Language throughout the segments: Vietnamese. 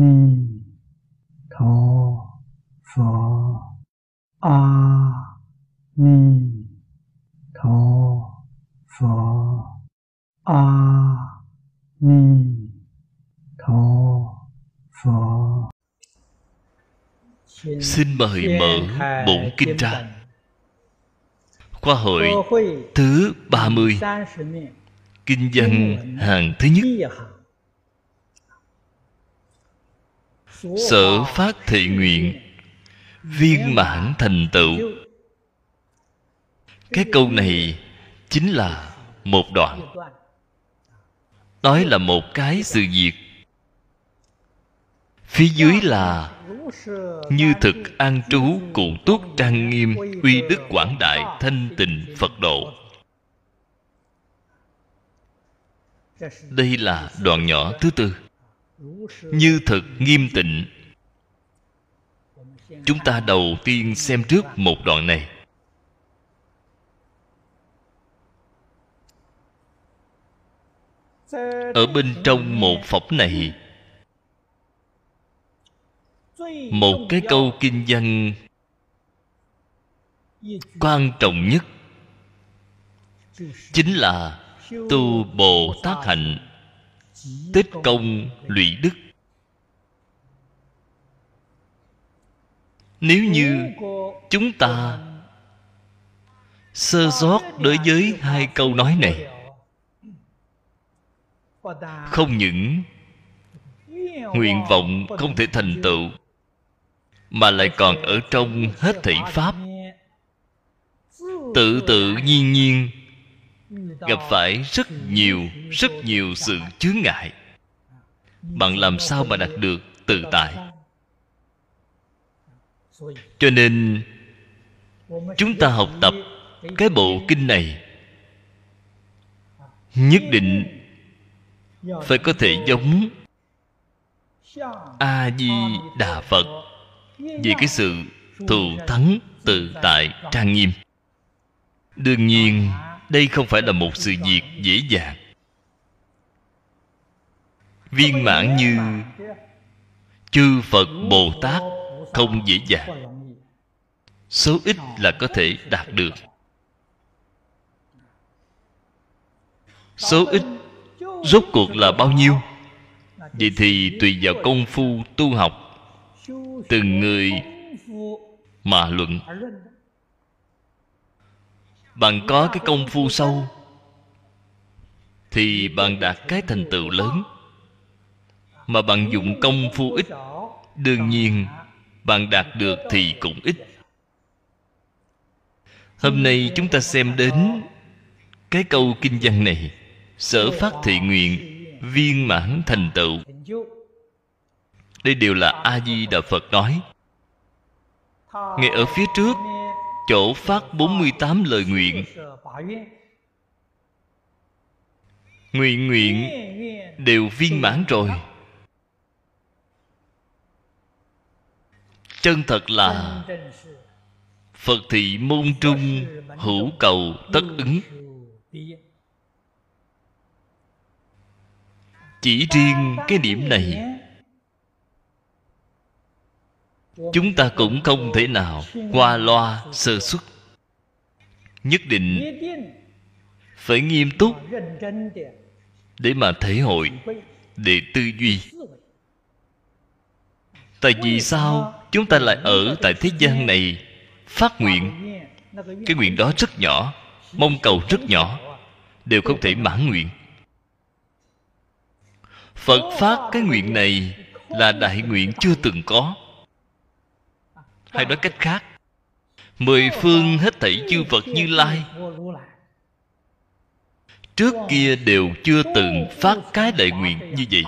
ni tho phở a ni tho phở a ni tho phở xin mời mở bổn kinh ra khoa hội thứ 30 Kinh văn hàng thứ nhất Sở phát thị nguyện, Viên mãn thành tựu. Cái câu này Chính là một đoạn. Nói là một cái sự việc. Phía dưới là Như thực an trú cụ túc trang nghiêm Uy đức quảng đại thanh tịnh Phật độ. Đây là đoạn nhỏ thứ tư như thực nghiêm tịnh. Chúng ta đầu tiên xem trước một đoạn này. Ở bên trong một phỏng này, một cái câu kinh văn quan trọng nhất chính là tu bồ tát hạnh tích công lụy đức. Nếu như chúng ta sơ sót đối với hai câu nói này, không những nguyện vọng không thể thành tựu, mà lại còn ở trong hết thảy pháp. Tự tự nhiên nhiên gặp phải rất nhiều rất nhiều sự chướng ngại. Bạn làm sao mà đạt được tự tại? Cho nên, chúng ta học tập cái bộ kinh này. Nhất định phải có thể giống a di đà phật về cái sự thù thắng tự tại trang nghiêm. Đương nhiên đây không phải là một sự việc dễ dàng. Viên mãn như chư phật bồ tát không dễ dàng. Số ít là có thể đạt được. Số ít rốt cuộc là bao nhiêu? Vậy thì tùy vào công phu tu học, từng người mà luận bạn có cái công phu sâu, thì bạn đạt cái thành tựu lớn. Mà bạn dụng công phu ít, đương nhiên bạn đạt được thì cũng ít. Hôm nay chúng ta xem đến cái câu kinh văn này, sở phát thị nguyện viên mãn thành tựu. Đây đều là a di đà phật nói. Ngay ở phía trước chỗ phát 48 lời nguyện. Nguyện nguyện, đều viên mãn rồi. Chân thật là Phật thị môn trung hữu cầu tất ứng. Chỉ riêng cái điểm này chúng ta cũng không thể nào qua loa sơ xuất nhất định phải nghiêm túc để mà thể hội, để tư duy. Tại vì sao chúng ta lại ở tại thế gian này phát nguyện? Cái nguyện đó rất nhỏ, mong cầu rất nhỏ, đều không thể mãn nguyện. Phật phát cái nguyện này là đại nguyện chưa từng có hay nói cách khác, mười phương hết thảy chư phật như lai trước kia đều chưa từng phát cái đại nguyện như vậy.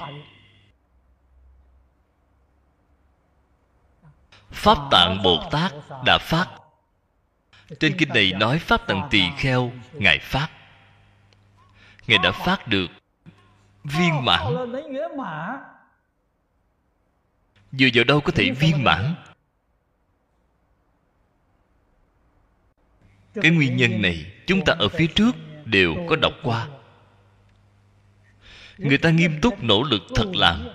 Pháp tạng bồ tát đã phát. Trên kinh này nói pháp tạng tỳ kheo, ngài phát ngài đã phát được viên mãn. Dựa vào đâu có thể viên mãn? cái nguyên nhân này chúng ta ở phía trước đều có đọc qua. Người ta nghiêm túc nỗ lực thật làm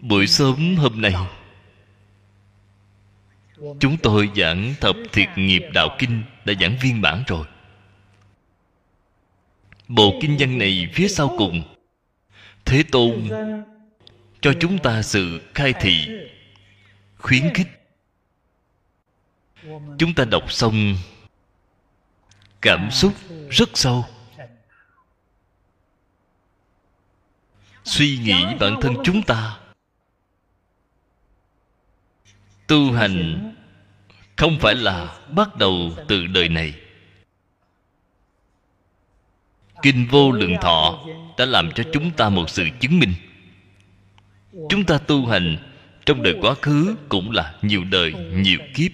buổi sớm hôm nay, chúng tôi giảng thập thiệt nghiệp đạo kinh đã giảng viên bản rồi. Bộ kinh văn này phía sau cùng, thế tôn cho chúng ta sự khai thị khuyến khích. Chúng ta đọc xong cảm xúc rất sâu. Suy nghĩ bản thân chúng ta. Tu hành không phải là bắt đầu từ đời này. Kinh vô lượng thọ đã làm cho chúng ta một sự chứng minh. Chúng ta tu hành trong đời quá khứ cũng là nhiều đời, nhiều kiếp.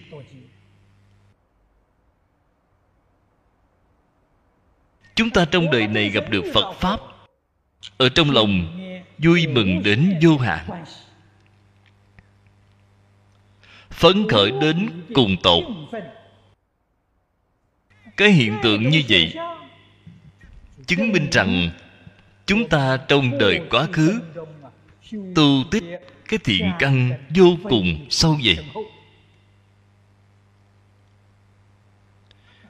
Chúng ta trong đời này gặp được phật pháp. Ở trong lòng, vui mừng đến vô hạn. Phấn khởi đến cùng tột. Cái hiện tượng như vậy chứng minh rằng chúng ta trong đời quá khứ tu tích cái thiện căn vô cùng sâu dày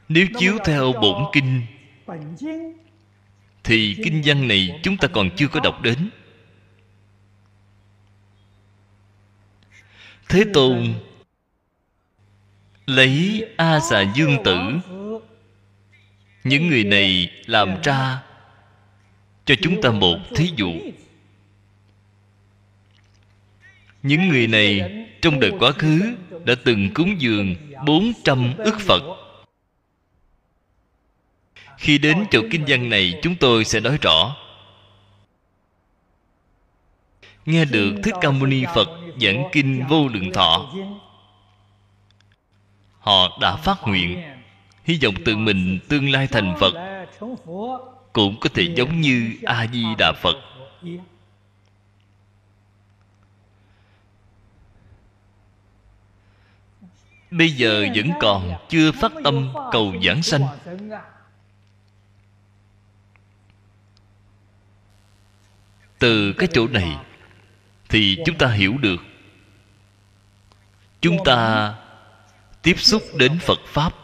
nếu chiếu theo bổn kinh, thì kinh văn này chúng ta còn chưa có đọc đến. Thế tôn lấy a xà dương tử, những người này làm ra cho chúng ta một thí dụ những người này trong đời quá khứ đã từng cúng dường bốn trăm ức Phật. Khi đến chỗ kinh văn này, chúng tôi sẽ nói rõ. Nghe được Thích Ca Mâu Ni Phật giảng kinh vô lượng thọ, Họ đã phát nguyện, Hy vọng tự mình tương lai thành Phật, Cũng có thể giống như A-di-đà Phật. Bây giờ vẫn còn chưa phát tâm cầu giảng sanh. Từ cái chỗ này thì chúng ta hiểu được. Chúng ta tiếp xúc đến phật pháp,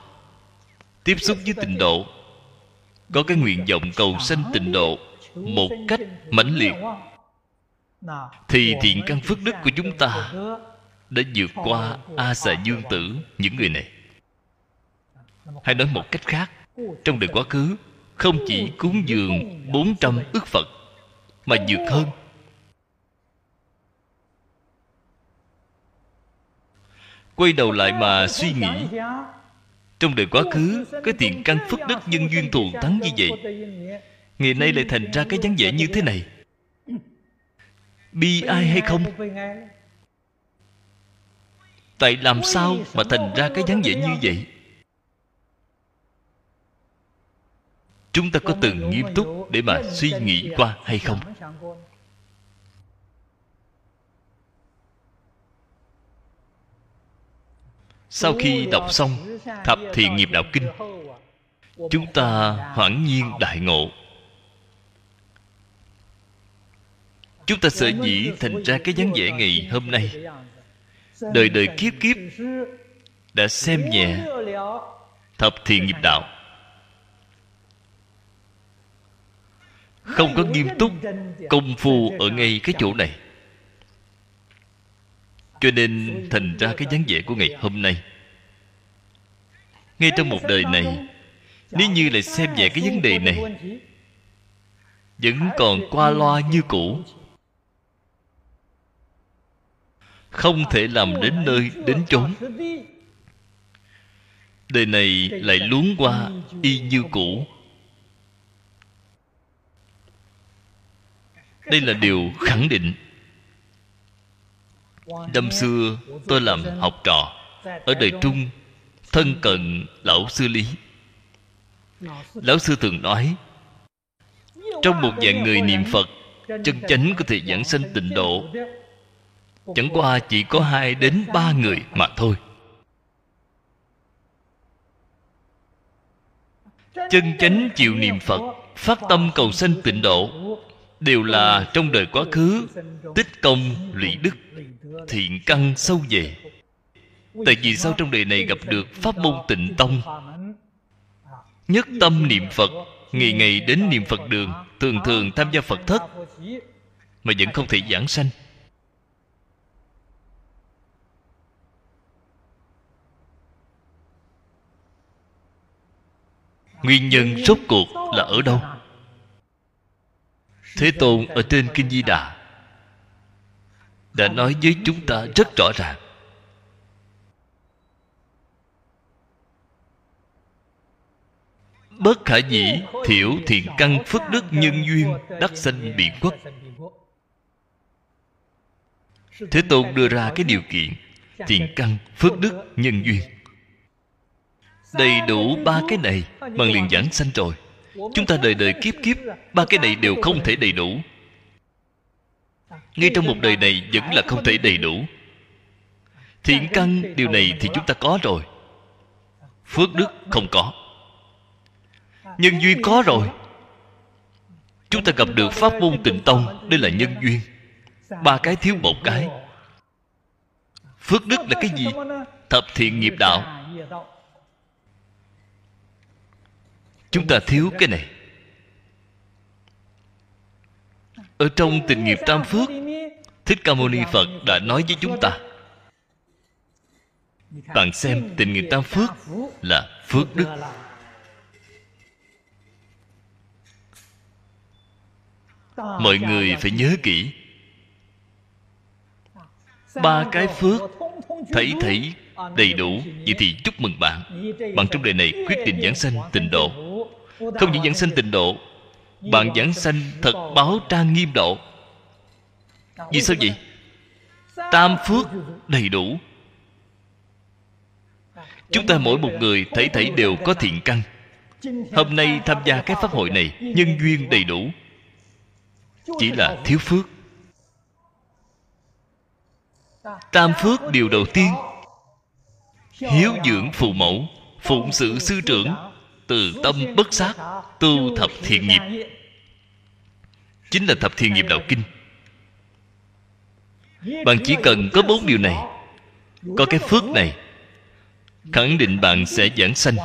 tiếp xúc với tịnh độ. Có cái nguyện vọng cầu sanh tịnh độ một cách mãnh liệt. Thì thiện căn phước đức của chúng ta đã vượt qua a xà dương tử, những người này. Hay nói một cách khác, trong đời quá khứ, không chỉ cúng dường 400 ức Phật, Mà vượt hơn. Quay đầu lại mà suy nghĩ, Trong đời quá khứ, Cái tiền căn phước đức nhân duyên thù thắng như vậy, Ngày nay lại thành ra cái dáng vẻ như thế này. Bi ai hay không? Tại làm sao mà thành ra cái dáng vẻ như vậy? Chúng ta có từng nghiêm túc để mà suy nghĩ qua hay không? Sau khi đọc xong thập thiện nghiệp đạo kinh, chúng ta hoảng nhiên đại ngộ. Chúng ta sợ dĩ thành ra cái dáng vẻ ngày hôm nay đời đời kiếp kiếp đã xem nhẹ thập thiện nghiệp đạo. Không có nghiêm túc công phu ở ngay cái chỗ này. Cho nên thành ra cái dáng vẻ của ngày hôm nay. Ngay trong một đời này, nếu như lại xem nhẹ cái vấn đề này, vẫn còn qua loa như cũ. Không thể làm đến nơi đến chốn. Đời này lại luống qua y như cũ. Đây là điều khẳng định. Năm xưa tôi làm học trò ở đời trung, thân cận lão sư lý. Lão sư thường nói, trong một dạng người niệm phật, chân chánh có thể giảng sanh tịnh độ chẳng qua chỉ có hai đến ba người mà thôi. Chân chánh chịu niệm phật, phát tâm cầu sanh tịnh độ, đều là trong đời quá khứ, tích công lụy đức, thiện căn sâu dày tại vì sao trong đời này gặp được pháp môn tịnh tông? Nhất tâm niệm phật, ngày ngày đến niệm phật đường, thường thường tham gia phật thất, mà vẫn không thể giảng sanh. Nguyên nhân rốt cuộc là ở đâu? Thế tôn ở trên kinh di đà đã nói với chúng ta rất rõ ràng. Bất khả dĩ thiểu thiện căn phước đức nhân duyên đắc sanh bị quốc. Thế tôn đưa ra cái điều kiện thiện căn phước đức nhân duyên. Đầy đủ ba cái này bằng liền giảng sanh rồi. Chúng ta đời đời kiếp kiếp, ba cái này đều không thể đầy đủ. Ngay trong một đời này vẫn là không thể đầy đủ. Thiện căn, điều này thì chúng ta có rồi. Phước đức không có. Nhân duyên có rồi. Chúng ta gặp được pháp môn tịnh tông, đây là nhân duyên. Ba cái thiếu một cái. Phước đức là cái gì? Thập thiện nghiệp đạo. Chúng ta thiếu cái này. Ở trong tình nghiệp tam phước, thích ca mâu ni phật đã nói với chúng ta. Bạn xem tình nghiệp tam phước là phước đức. Mọi người phải nhớ kỹ. Ba cái phước, thấy thấy, đầy đủ. Vậy thì chúc mừng bạn. Bạn trong đời này quyết định giảng sanh tình độ không những giảng sanh tịnh độ, bạn giảng sanh thật báo trang nghiêm độ. Vì sao vậy? Tam phước đầy đủ. Chúng ta mỗi một người thấy thấy đều có thiện căn. Hôm nay tham gia cái pháp hội này, nhân duyên đầy đủ. Chỉ là thiếu phước. Tam phước điều đầu tiên. Hiếu dưỡng phụ mẫu, phụng sự sư trưởng từ tâm bất sát tu thập thiện nghiệp. Chính là thập thiện nghiệp đạo kinh. Bạn chỉ cần có bốn điều này, có cái phước này, khẳng định bạn sẽ giảng sanh.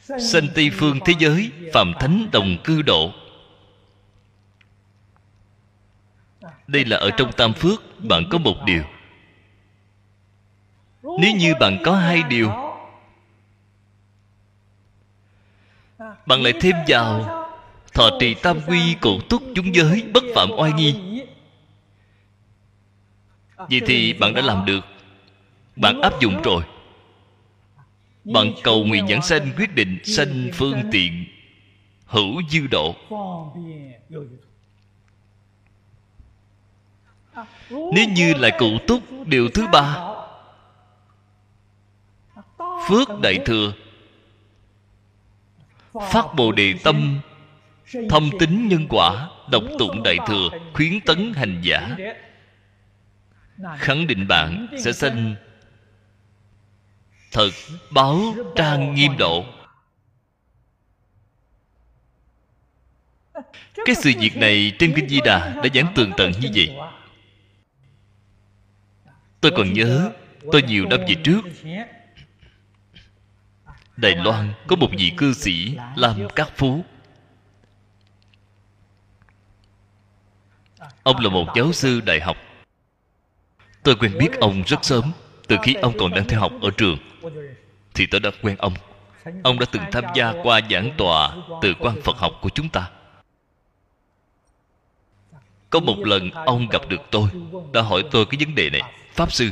Sanh tây phương thế giới, phàm thánh đồng cư độ. Đây là ở trong tam phước, bạn có một điều. Nếu như bạn có hai điều bạn lại thêm vào, thọ trì tam quy cụ túc chúng giới bất phạm oai nghi. Vậy thì bạn đã làm được, bạn áp dụng rồi. Bạn cầu nguyện giảng sanh quyết định sanh phương tiện hữu dư độ. Nếu như là cụ túc, điều thứ ba, phước đại thừa phát bồ đề tâm, thâm tính nhân quả độc tụng đại thừa, khuyến tấn hành giả. Khẳng định bạn sẽ sanh thật báo trang nghiêm độ. Cái sự việc này trên kinh di đà đã giảng tường tận như vậy. Tôi còn nhớ, tôi nhiều năm về trước đài loan có một vị cư sĩ lam cát phú. Ông là một giáo sư đại học. Tôi quen biết ông rất sớm, từ khi ông còn đang theo học ở trường. Thì tôi đã quen ông. Ông đã từng tham gia qua giảng tòa từ quan phật học của chúng ta. Có một lần ông gặp được tôi, đã hỏi tôi cái vấn đề này. Pháp sư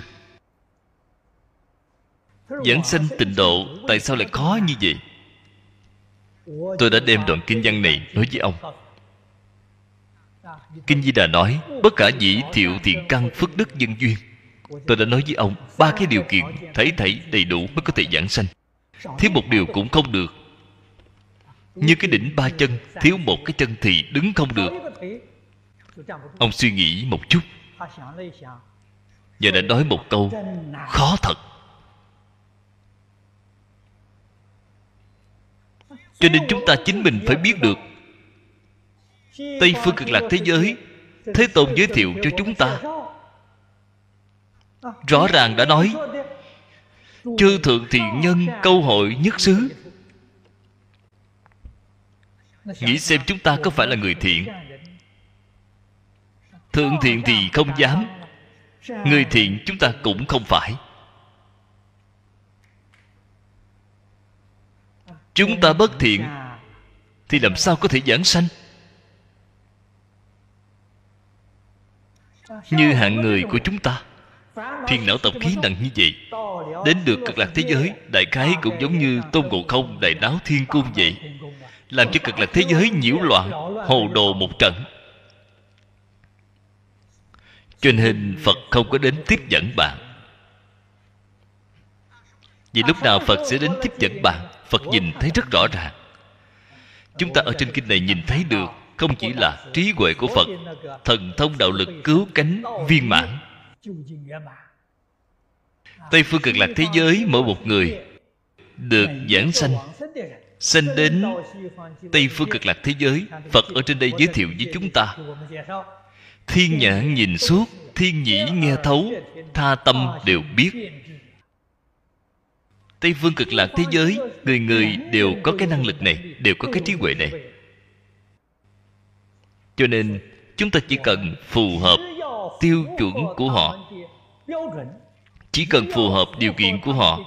giảng sanh tịnh độ, tại sao lại khó như vậy? Tôi đã đem đoạn kinh văn này nói với ông. Kinh di đà nói, bất cả dĩ thiệu thiện căn phước đức nhân duyên. Tôi đã nói với ông ba cái điều kiện thấy thấy đầy đủ mới có thể giảng sanh. Thiếu một điều cũng không được. Như cái đỉnh ba chân, thiếu một cái chân thì đứng không được. Ông suy nghĩ một chút. Và đã nói một câu, khó thật. Cho nên chúng ta chính mình phải biết được. Tây phương cực lạc thế giới, thế tôn giới thiệu cho chúng ta. Rõ ràng đã nói, chư thượng thiện nhân câu hội nhất xứ. Nghĩ xem chúng ta có phải là người thiện. Thượng thiện thì không dám. Người thiện chúng ta cũng không phải. Chúng ta bất thiện, thì làm sao có thể giảng sanh? Như hạng người của chúng ta, thiên não tập khí nặng như vậy, đến được cực lạc thế giới, đại khái cũng giống như tôn ngộ không, đại náo thiên cung vậy, làm cho cực lạc thế giới nhiễu loạn, hồ đồ một trận. Cho nên phật không có đến tiếp dẫn bạn. Vì lúc nào phật sẽ đến tiếp dẫn bạn? Phật nhìn thấy rất rõ ràng. Chúng ta ở trên kinh này nhìn thấy được không chỉ là trí huệ của phật, thần thông đạo lực cứu cánh viên mãn. Tây phương cực lạc thế giới mỗi một người được giảng sanh. Sanh đến tây phương cực lạc thế giới, phật ở trên đây giới thiệu với chúng ta. Thiên nhãn nhìn suốt, thiên nhĩ nghe thấu, tha tâm đều biết tây phương cực lạc thế giới, người người đều có cái năng lực này, đều có cái trí huệ này. Cho nên, chúng ta chỉ cần phù hợp tiêu chuẩn của họ. Chỉ cần phù hợp điều kiện của họ,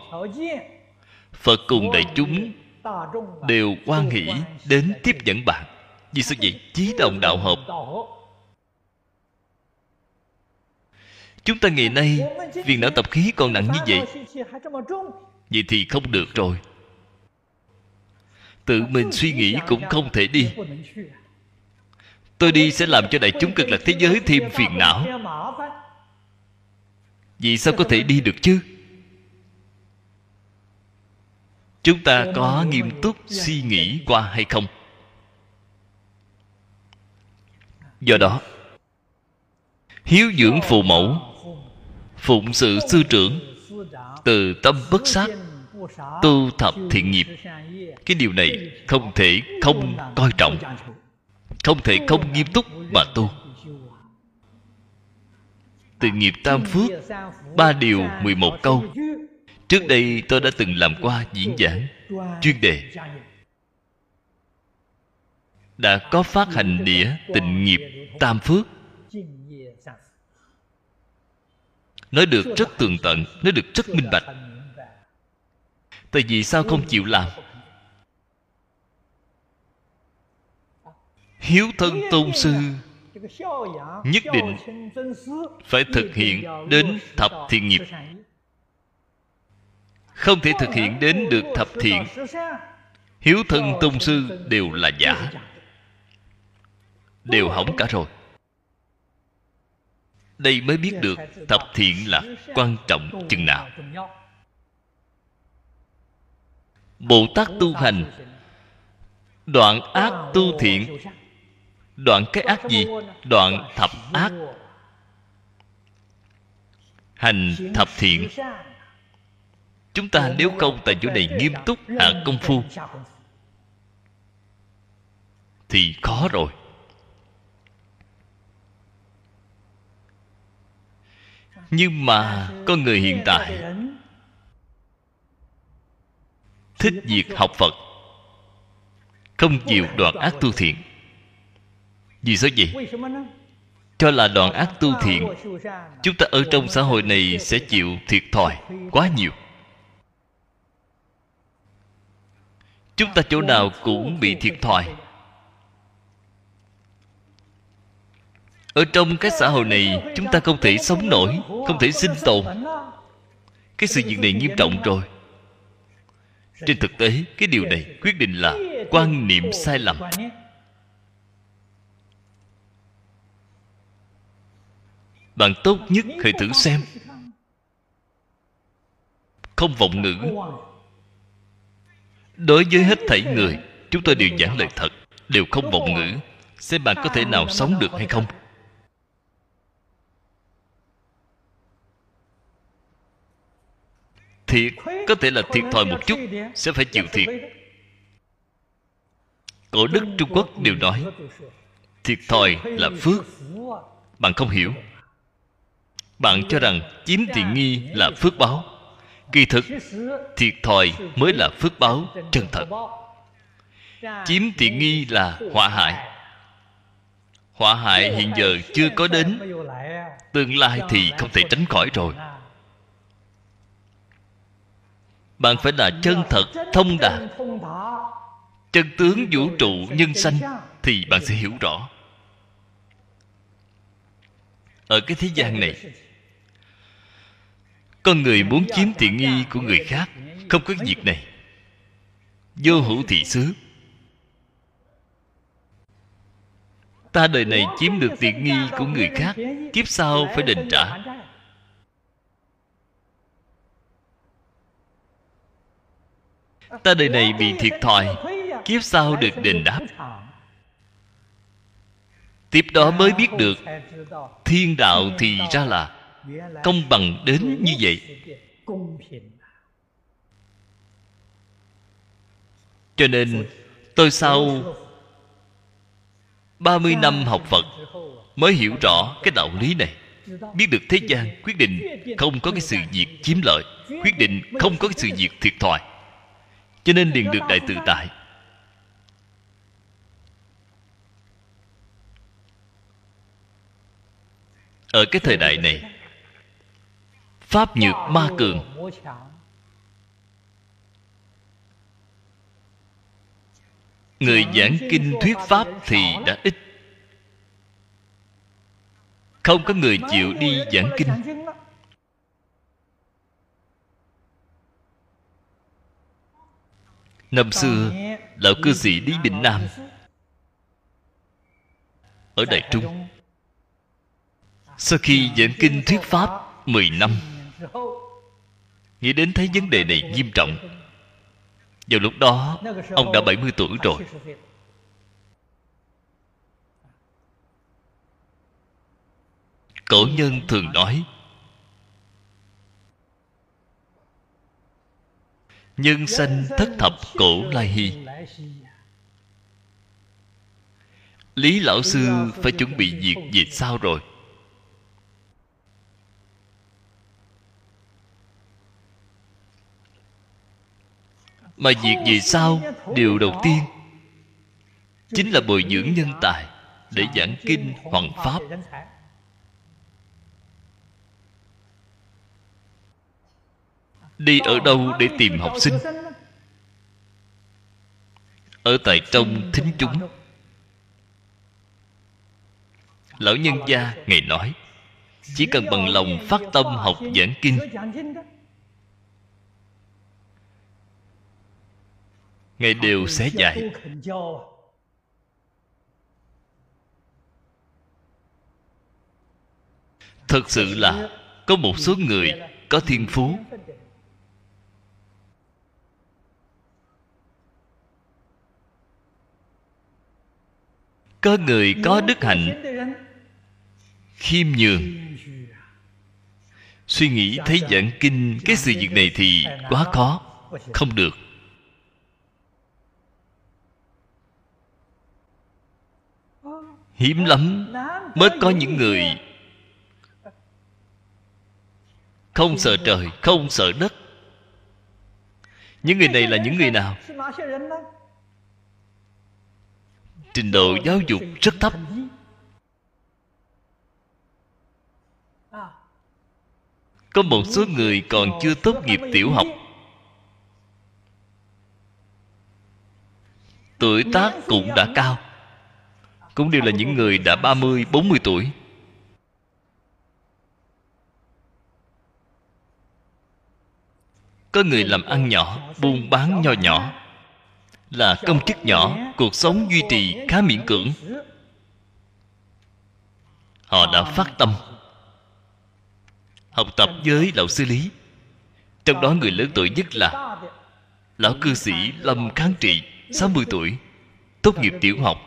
phật cùng đại chúng đều quan hỷ đến tiếp dẫn bạn. Vì sao vậy? Chí đồng đạo hợp. Chúng ta ngày nay phiền não tập khí còn nặng như vậy vậy thì không được rồi. Tự mình suy nghĩ cũng không thể đi. Tôi đi sẽ làm cho đại chúng cực lạc thế giới thêm phiền não. Vì sao có thể đi được chứ? Chúng ta có nghiêm túc suy nghĩ qua hay không? Do đó, hiếu dưỡng phụ mẫu, phụng sự sư trưởng từ tâm bất sát, tu thập thiện nghiệp. Cái điều này không thể không coi trọng, không thể không nghiêm túc mà tu. Từ nghiệp tam phước, ba điều mười một câu. Trước đây tôi đã từng làm qua diễn giảng, chuyên đề. Đã có phát hành đĩa tịnh nghiệp tam phước. Nói được rất tường tận, nói được rất minh bạch. Tại vì sao không chịu làm? Hiếu thân tôn sư nhất định phải thực hiện đến thập thiện nghiệp. Không thể thực hiện đến được thập thiện. Hiếu thân tôn sư đều là giả. Đều hỏng cả rồi đây mới biết được thập thiện là quan trọng chừng nào. Bồ tát tu hành đoạn ác tu thiện đoạn cái ác gì? Đoạn thập ác. Hành thập thiện. Chúng ta nếu không tại chỗ này nghiêm túc hạ công phu thì khó rồi nhưng mà con người hiện tại. Thích việc học phật. Không chịu đoạn ác tu thiện. Vì sao vậy? Cho là đoạn ác tu thiện, chúng ta ở trong xã hội này sẽ chịu thiệt thòi quá nhiều. Chúng ta chỗ nào cũng bị thiệt thòi. Ở trong cái xã hội này, chúng ta không thể sống nổi, không thể sinh tồn. Cái sự việc này nghiêm trọng rồi. Trên thực tế, cái điều này quyết định là quan niệm sai lầm. Bạn tốt nhất hãy thử xem. Không vọng ngữ. Đối với hết thảy người, chúng tôi đều giảng lời thật, đều không vọng ngữ. Xem bạn có thể nào sống được hay không. Thiệt, có thể là thiệt thòi một chút, sẽ phải chịu thiệt. Cổ đức trung quốc đều nói, thiệt thòi là phước. Bạn không hiểu. Bạn cho rằng chiếm tiện nghi là phước báo. Kỳ thực, thiệt thòi mới là phước báo chân thật. Chiếm tiện nghi là họa hại. Họa hại hiện giờ chưa có đến, tương lai thì không thể tránh khỏi rồi. Bạn phải là chân thật, thông đạt. Chân tướng vũ trụ nhân sanh thì bạn sẽ hiểu rõ. Ở cái thế gian này, con người muốn chiếm tiện nghi của người khác không có việc này. Vô hữu thị xứ. Ta đời này chiếm được tiện nghi của người khác, kiếp sau phải đền trả. Ta đời này bị thiệt thòi, kiếp sau được đền đáp. Tiếp đó mới biết được, thiên đạo thì ra là công bằng đến như vậy. Cho nên, tôi sau 30 năm học Phật Mới hiểu rõ cái đạo lý này. Biết được thế gian quyết định Không có cái sự việc chiếm lợi, Quyết định không có cái sự việc thiệt thòi. Cho nên liền được Đại Tự Tại. Ở cái thời đại này, Pháp nhược ma cường người giảng kinh thuyết pháp thì đã ít. Không có người chịu đi giảng kinh. Năm xưa, lão cư sĩ lý bình nam ở đại trung, sau khi giảng kinh thuyết pháp 10 năm, nghĩ đến thấy vấn đề này nghiêm trọng. Vào lúc đó, Ông đã 70 tuổi rồi. Cổ nhân thường nói Nhân sanh thất thập cổ lai hy Lý lão sư phải chuẩn bị việc về sau rồi. Mà việc gì sau, điều đầu tiên chính là bồi dưỡng nhân tài để giảng kinh hoàng pháp. Đi ở đâu để tìm học sinh? Ở tại trong thính chúng. Lão nhân gia ngài nói, chỉ cần bằng lòng phát tâm học giảng kinh. Ngài đều sẽ dạy. Thật sự là có một số người có thiên phú. Có người có đức hạnh. Khiêm nhường. Suy nghĩ, thấy giảng kinh, cái sự việc này thì quá khó. Không được. Hiếm lắm mới có những người không sợ trời, không sợ đất. Những người này là những người nào? Trình độ giáo dục rất thấp. Có một số người còn chưa tốt nghiệp tiểu học. Tuổi tác cũng đã cao. Cũng đều là những người đã 30, 40 tuổi. Có người làm ăn nhỏ, buôn bán nho nhỏ. Là công chức nhỏ, cuộc sống duy trì khá miễn cưỡng. Họ đã phát tâm Học tập với lão sư lý. Trong đó người lớn tuổi nhất là Lão cư sĩ Lâm Kháng Trị 60 tuổi Tốt nghiệp tiểu học.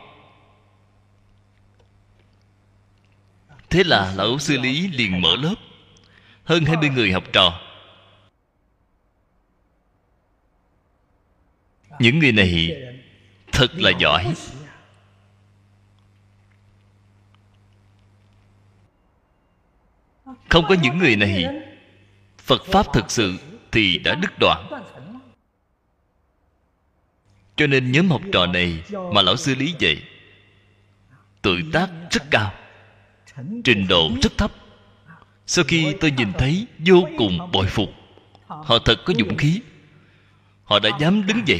Thế là lão sư lý liền mở lớp. Hơn 20 người học trò những người này thật là giỏi. Không có những người này, phật pháp thực sự thì đã đứt đoạn. Cho nên nhóm học trò này mà lão sư lý dạy, tự tác rất cao, trình độ rất thấp. Sau khi tôi nhìn thấy vô cùng bội phục, họ thật có dũng khí họ đã dám đứng dậy.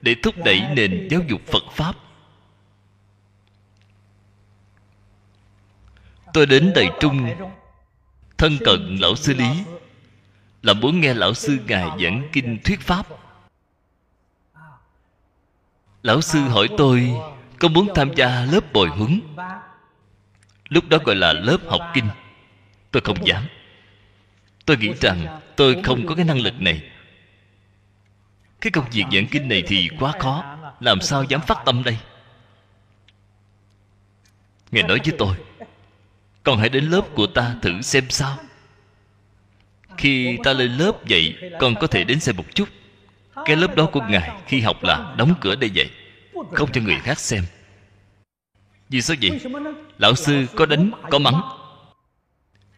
Để thúc đẩy nền giáo dục phật pháp. Tôi đến đài trung, thân cận lão sư lý, là muốn nghe lão sư ngài giảng kinh thuyết pháp. Lão sư hỏi tôi, có muốn tham gia lớp bồi huấn? Lúc đó gọi là lớp học kinh. Tôi không dám tôi nghĩ rằng tôi không có cái năng lực này. Cái công việc giảng kinh này thì quá khó. Làm sao dám phát tâm đây? Ngài nói với tôi, con hãy đến lớp của ta thử xem sao. Khi ta lên lớp vậy, con có thể đến xem một chút. Cái lớp đó của ngài khi học là đóng cửa đây vậy, không cho người khác xem. Vì sao vậy? Lão sư có đánh, có mắng.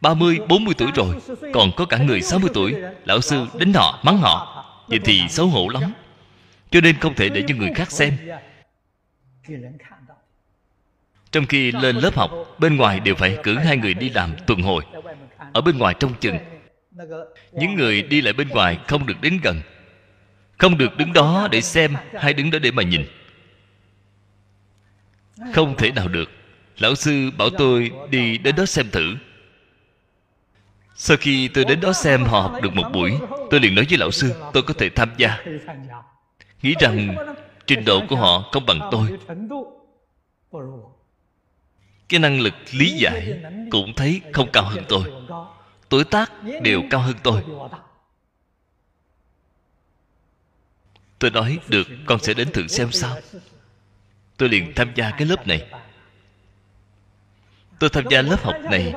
30, 40 tuổi rồi Còn có cả người 60 tuổi. Lão sư đánh họ, mắng họ Vậy thì xấu hổ lắm. Cho nên không thể để cho người khác xem. Trong khi lên lớp học Bên ngoài đều phải cử hai người đi làm tuần hồi Ở bên ngoài trong chừng. Những người đi lại bên ngoài không được đến gần Không được đứng đó để xem Hay đứng đó để mà nhìn. Không thể nào được. Lão sư bảo tôi đi đến đó xem thử sau khi tôi đến đó xem họ học được một buổi, tôi liền nói với lão sư, tôi có thể tham gia. Nghĩ rằng trình độ của họ không bằng tôi. Cái năng lực lý giải cũng thấy không cao hơn tôi. Tuổi tác đều cao hơn tôi. Tôi nói, được, con sẽ đến thử xem sao. Tôi liền tham gia cái lớp này. Tôi tham gia lớp học này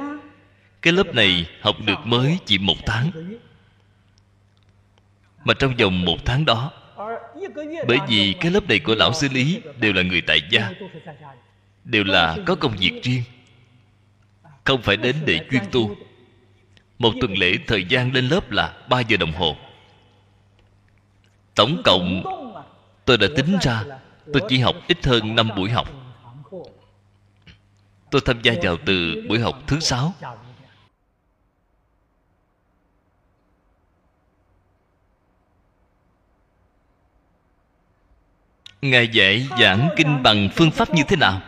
cái lớp này học được mới chỉ một tháng. Mà trong vòng một tháng đó, bởi vì cái lớp này của lão sư lý đều là người tại gia, đều là có công việc riêng. Không phải đến để chuyên tu. Một tuần lễ thời gian lên lớp là 3 giờ đồng hồ. Tổng cộng, tôi đã tính ra, tôi chỉ học ít hơn 5 buổi học. Tôi tham gia vào từ buổi học thứ sáu. Ngài dạy giảng kinh bằng phương pháp như thế nào?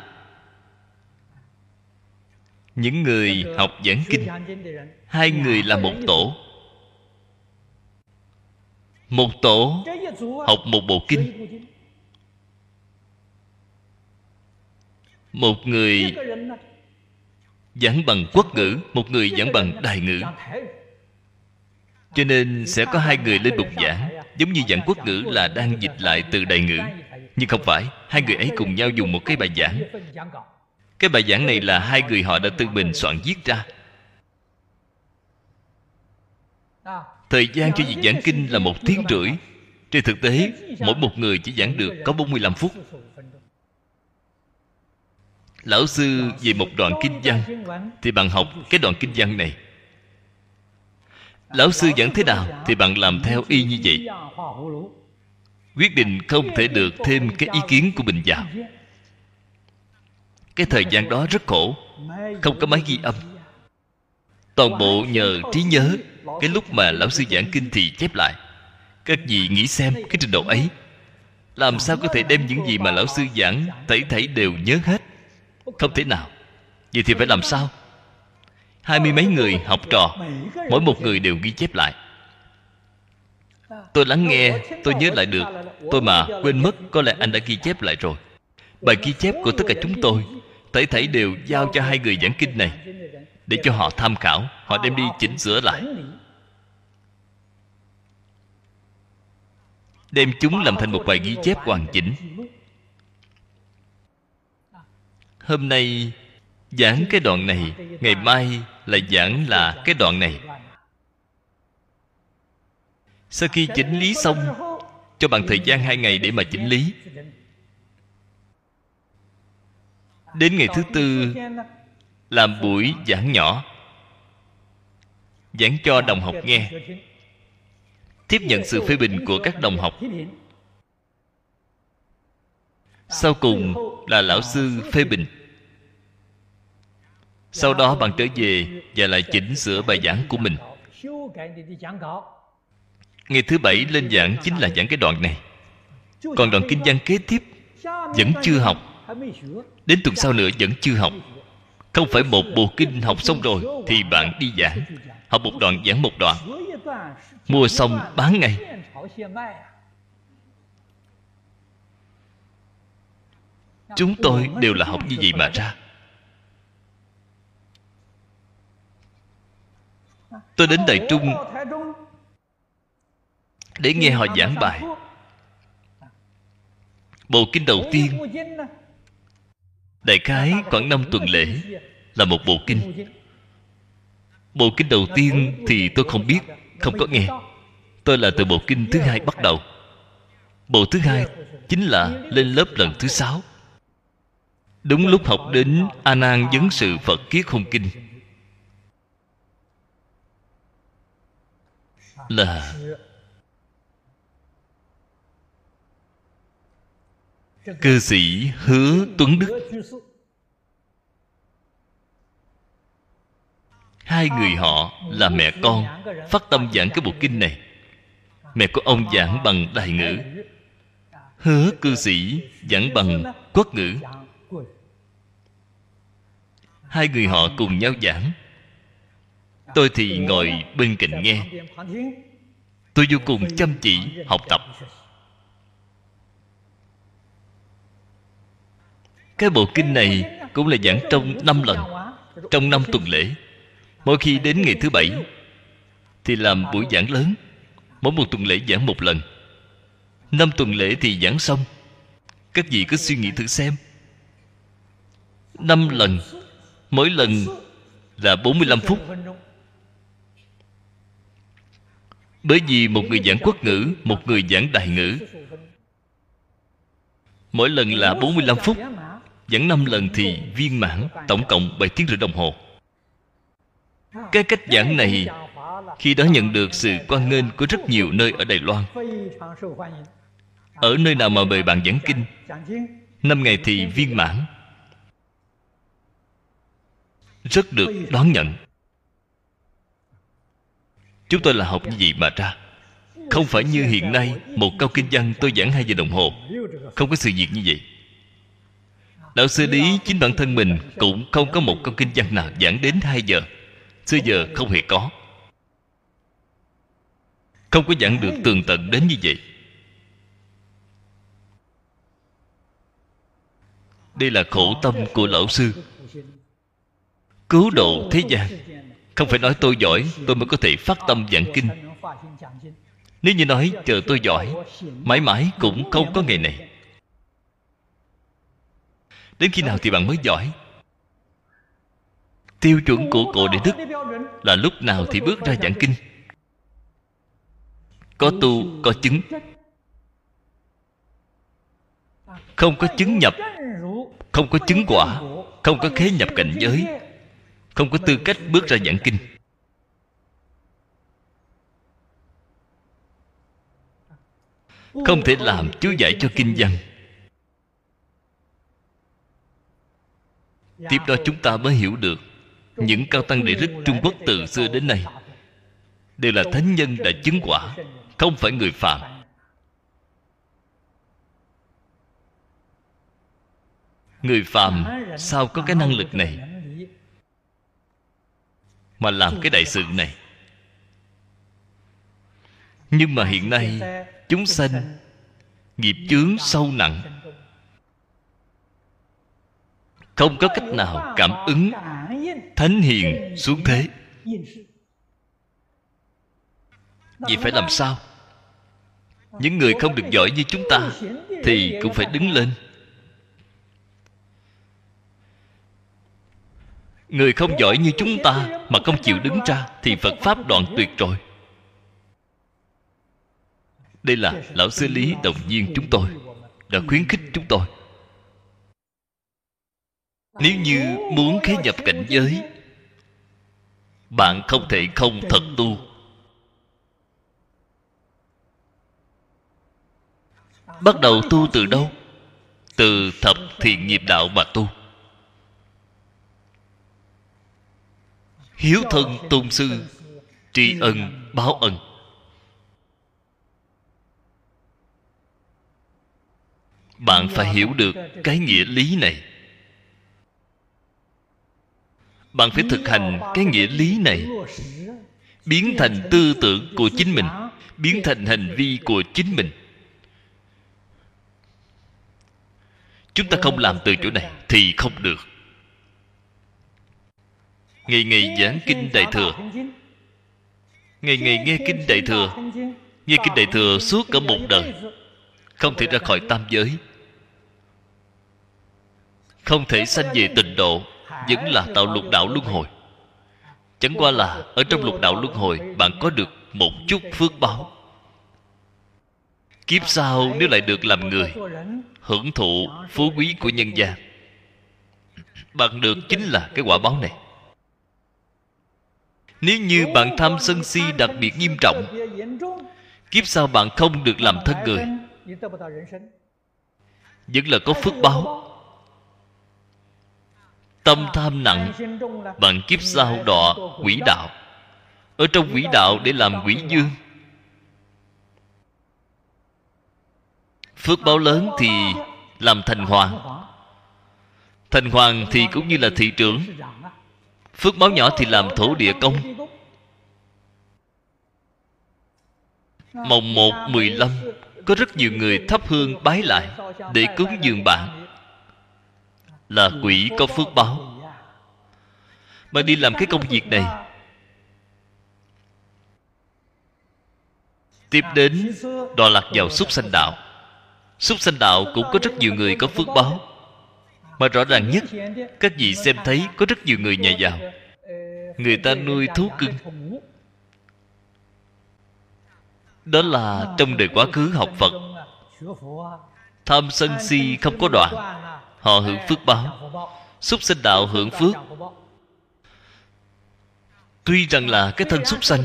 Những người học giảng kinh, hai người là một tổ. Một tổ học một bộ kinh. Một người giảng bằng quốc ngữ, một người giảng bằng đài ngữ. Cho nên sẽ có hai người lên bục giảng, giống như giảng quốc ngữ là đang dịch lại từ đài ngữ nhưng không phải, hai người ấy cùng nhau dùng một cái bài giảng. Cái bài giảng này là hai người họ đã tự mình soạn viết ra. Thời gian cho việc giảng kinh là một tiếng rưỡi. Trên thực tế, Mỗi một người chỉ giảng được có 45 phút. Lão sư về một đoạn kinh văn, Thì bạn học cái đoạn kinh văn này. Lão sư giảng thế nào Thì bạn làm theo y như vậy quyết định không thể được thêm cái ý kiến của mình vào. Cái thời gian đó rất khổ, không có máy ghi âm. Toàn bộ nhờ trí nhớ, cái lúc mà lão sư giảng kinh thì chép lại. Các vị nghĩ xem cái trình độ ấy, làm sao có thể đem những gì mà lão sư giảng thảy thảy đều nhớ hết? Không thể nào. Vậy thì phải làm sao? Hai mươi mấy người học trò, mỗi một người đều ghi chép lại tôi lắng nghe tôi nhớ lại được. Tôi mà quên mất có lẽ anh đã ghi chép lại rồi. Bài ghi chép của tất cả chúng tôi thảy thảy đều giao cho hai người giảng kinh này để cho họ tham khảo họ đem đi chỉnh sửa lại. Đem chúng làm thành một bài ghi chép hoàn chỉnh. Hôm nay giảng cái đoạn này ngày mai là giảng là cái đoạn này sau khi chỉnh lý xong, cho bạn thời gian hai ngày để mà chỉnh lý. Đến ngày thứ tư, làm buổi giảng nhỏ, giảng cho đồng học nghe, tiếp nhận sự phê bình của các đồng học. Sau cùng là lão sư phê bình. Sau đó bạn trở về và lại chỉnh sửa bài giảng của mình ngày thứ bảy lên giảng chính là giảng cái đoạn này. Còn đoạn kinh văn kế tiếp vẫn chưa học. Đến tuần sau nữa vẫn chưa học. Không phải một bộ kinh học xong rồi thì bạn đi giảng. Học một đoạn, giảng một đoạn. Mua xong, bán ngay. Chúng tôi đều là học như vậy mà ra. Tôi đến đại trung để nghe họ giảng bài. bộ kinh đầu tiên. Đại khái khoảng năm tuần lễ là một bộ kinh. Bộ kinh đầu tiên thì tôi không biết không có nghe. tôi là từ bộ kinh thứ hai bắt đầu. Bộ thứ hai chính là lên lớp lần thứ sáu. Đúng lúc học đến a nan vấn sự phật kiết không kinh. Là cư sĩ hứa tuấn đức. Hai người họ là mẹ con, phát tâm giảng cái bộ kinh này. Mẹ của ông giảng bằng đài ngữ. Hứa cư sĩ giảng bằng quốc ngữ. Hai người họ cùng nhau giảng. Tôi thì ngồi bên cạnh nghe. Tôi vô cùng chăm chỉ học tập. Cái bộ kinh này cũng là giảng trong năm lần, trong năm tuần lễ. Mỗi khi đến ngày thứ bảy thì làm buổi giảng lớn, mỗi một tuần lễ giảng một lần. Năm tuần lễ thì giảng xong. Các vị cứ suy nghĩ thử xem. Năm lần, mỗi lần là 45 phút. Bởi vì một người giảng quốc ngữ, một người giảng đại ngữ, mỗi lần là 45 phút giảng 5 lần thì viên mãn, tổng cộng 7 tiếng rưỡi đồng hồ. Cái cách giảng này, khi đó nhận được sự quan nghênh của rất nhiều nơi ở đài loan, ở nơi nào mà mời bạn giảng kinh, năm ngày thì viên mãn. Rất được đón nhận. Chúng tôi là học như vậy mà ra? Không phải như hiện nay, một câu kinh văn tôi giảng hai giờ đồng hồ. Không có sự việc như vậy lão sư lý chính bản thân mình cũng không có một câu kinh văn nào giảng đến hai giờ. Xưa giờ không hề có. Không có giảng được tường tận đến như vậy. Đây là khổ tâm của lão sư. Cứu độ thế gian. Không phải nói tôi giỏi, tôi mới có thể phát tâm giảng kinh. Nếu như nói chờ tôi giỏi, mãi mãi cũng không có ngày này đến khi nào thì bạn mới giỏi? Tiêu chuẩn của cổ đệ đức là lúc nào thì bước ra giảng kinh. Có tu, có chứng. Không có chứng nhập, không có chứng quả, không có khế nhập cảnh giới, không có tư cách bước ra giảng kinh. Không thể làm chú giải cho kinh văn. Tiếp đó chúng ta mới hiểu được những cao tăng đệ đức trung quốc từ xưa đến nay đều là thánh nhân đã chứng quả, không phải người phạm người phàm sao có cái năng lực này mà làm cái đại sự này? Nhưng mà hiện nay, chúng sanh nghiệp chướng sâu nặng không có cách nào cảm ứng thánh hiền xuống thế. Vậy phải làm sao? Những người không được giỏi như chúng ta thì cũng phải đứng lên. Người không giỏi như chúng ta mà không chịu đứng ra thì phật pháp đoạn tuyệt rồi. Đây là lão sư lý động viên chúng tôi, đã khuyến khích chúng tôi nếu như muốn khế nhập cảnh giới bạn không thể không thật tu. Bắt đầu tu từ đâu? Từ thập thiện nghiệp đạo mà tu. Hiếu thân tôn sư tri ân báo ân. Bạn phải hiểu được cái nghĩa lý này bạn phải thực hành cái nghĩa lý này. Biến thành tư tưởng của chính mình, biến thành hành vi của chính mình. Chúng ta không làm từ chỗ này thì không được. Ngày ngày giảng kinh đại thừa. Ngày ngày nghe kinh đại thừa. Nghe kinh đại thừa suốt cả một đời. Không thể ra khỏi tam giới. Không thể sanh về tịnh độ vẫn là tạo lục đạo luân hồi. Chẳng qua là ở trong lục đạo luân hồi, bạn có được một chút phước báo. Kiếp sau nếu lại được làm người, hưởng thụ phú quý của nhân gian, bạn được chính là cái quả báo này. Nếu như bạn tham sân si đặc biệt nghiêm trọng, kiếp sau bạn không được làm thân người. Vẫn là có phước báo tâm tham nặng bạn kiếp sau đọa quỷ đạo. Ở trong quỷ đạo để làm quỷ dương. Phước báo lớn thì làm thành hoàng. Thành hoàng thì cũng như là thị trưởng. Phước báo nhỏ thì làm thổ địa công. Mồng một mười lăm, có rất nhiều người thắp hương bái lại để cúng dường bạn là quỷ có phước báo. mà đi làm cái công việc này. Tiếp đến đọa lạc vào súc sanh đạo. Súc sanh đạo cũng có rất nhiều người có phước báo. Mà rõ ràng nhất các vị xem thấy có rất nhiều người nhà giàu. người ta nuôi thú cưng. đó là trong đời quá khứ học phật. tham sân si không có đoạn họ hưởng phước báo, súc sinh đạo hưởng phước. Tuy rằng là cái thân súc sanh,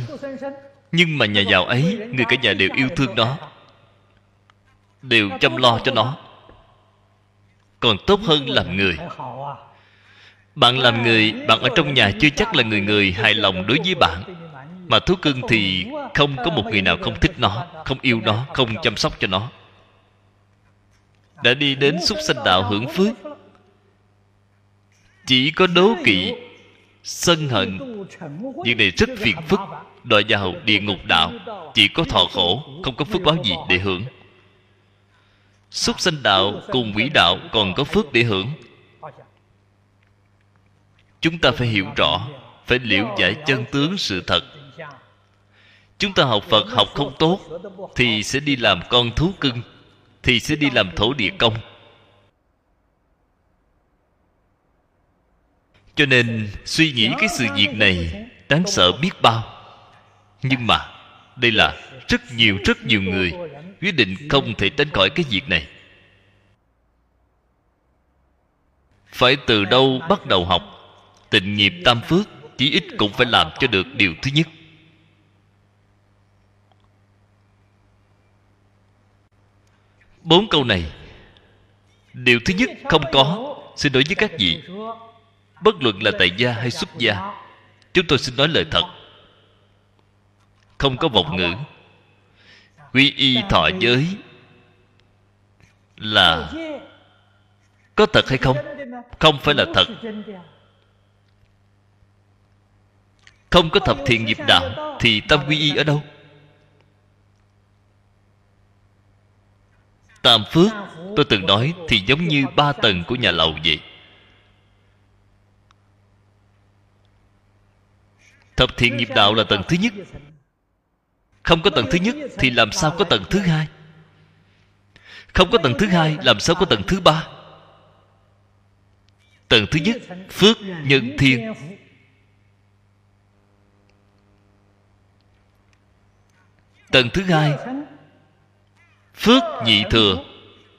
nhưng mà nhà giàu ấy, người cả nhà đều yêu thương nó, đều chăm lo cho nó. Còn tốt hơn làm người. Bạn làm người, bạn ở trong nhà chưa chắc là người người hài lòng đối với bạn, mà thú cưng thì không có một người nào không thích nó, không yêu nó, không chăm sóc cho nó đã đi đến súc sanh đạo hưởng phước. Chỉ có đố kỵ, sân hận. Việc này rất phiền phức. Đòi vào địa ngục đạo, chỉ có thọ khổ, không có phước báo gì để hưởng. Súc sanh đạo cùng quỷ đạo còn có phước để hưởng. Chúng ta phải hiểu rõ, Phải liễu giải chân tướng sự thật. Chúng ta học Phật học không tốt, Thì sẽ đi làm con thú cưng. Thì sẽ đi làm thổ địa công. Cho nên suy nghĩ cái sự việc này Đáng sợ biết bao. Nhưng mà Đây là rất nhiều rất nhiều người quyết định không thể tránh khỏi cái việc này. Phải từ đâu bắt đầu học? Tịnh nghiệp tam phước chí ít cũng phải làm cho được điều thứ nhất. Bốn câu này. Điều thứ nhất, không có, xin đối với các vị. Bất luận là tại gia hay xuất gia, chúng tôi xin nói lời thật. Không có vọng ngữ. Quy y thọ giới là có thật hay không? Không phải là thật. Không có thập thiện nghiệp đạo thì tâm quy y ở đâu? Tam phước, tôi từng nói thì giống như ba tầng của nhà lầu vậy. Thập thiện nghiệp đạo là tầng thứ nhất. Không có tầng thứ nhất thì làm sao có tầng thứ hai? Không có tầng thứ hai, làm sao có tầng thứ ba? Tầng thứ nhất, phước, nhân, thiên. Tầng thứ hai phước nhị thừa,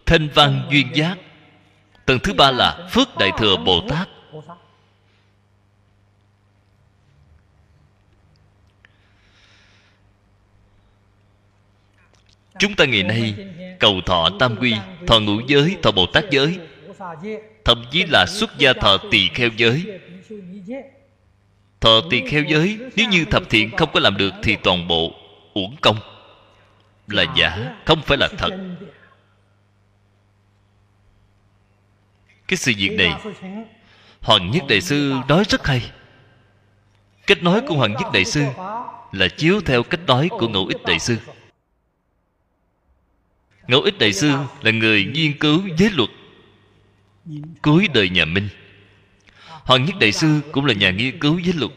thanh văn duyên giác. Tầng thứ ba là phước đại thừa bồ tát. Chúng ta ngày nay cầu thọ tam quy, thọ ngũ giới, thọ bồ tát giới, thậm chí là xuất gia thọ tỳ kheo giới. Thọ tỳ kheo giới, nếu như thập thiện không có làm được thì toàn bộ uổng công là giả, không phải là thật. Cái sự việc này, hoàng nhất đại sư nói rất hay. Cách nói của hoàng nhất đại sư là chiếu theo cách nói của ngẫu ích đại sư. Ngẫu ích đại sư là người nghiên cứu giới luật cuối đời nhà minh. Hoàng nhất đại sư cũng là nhà nghiên cứu giới luật.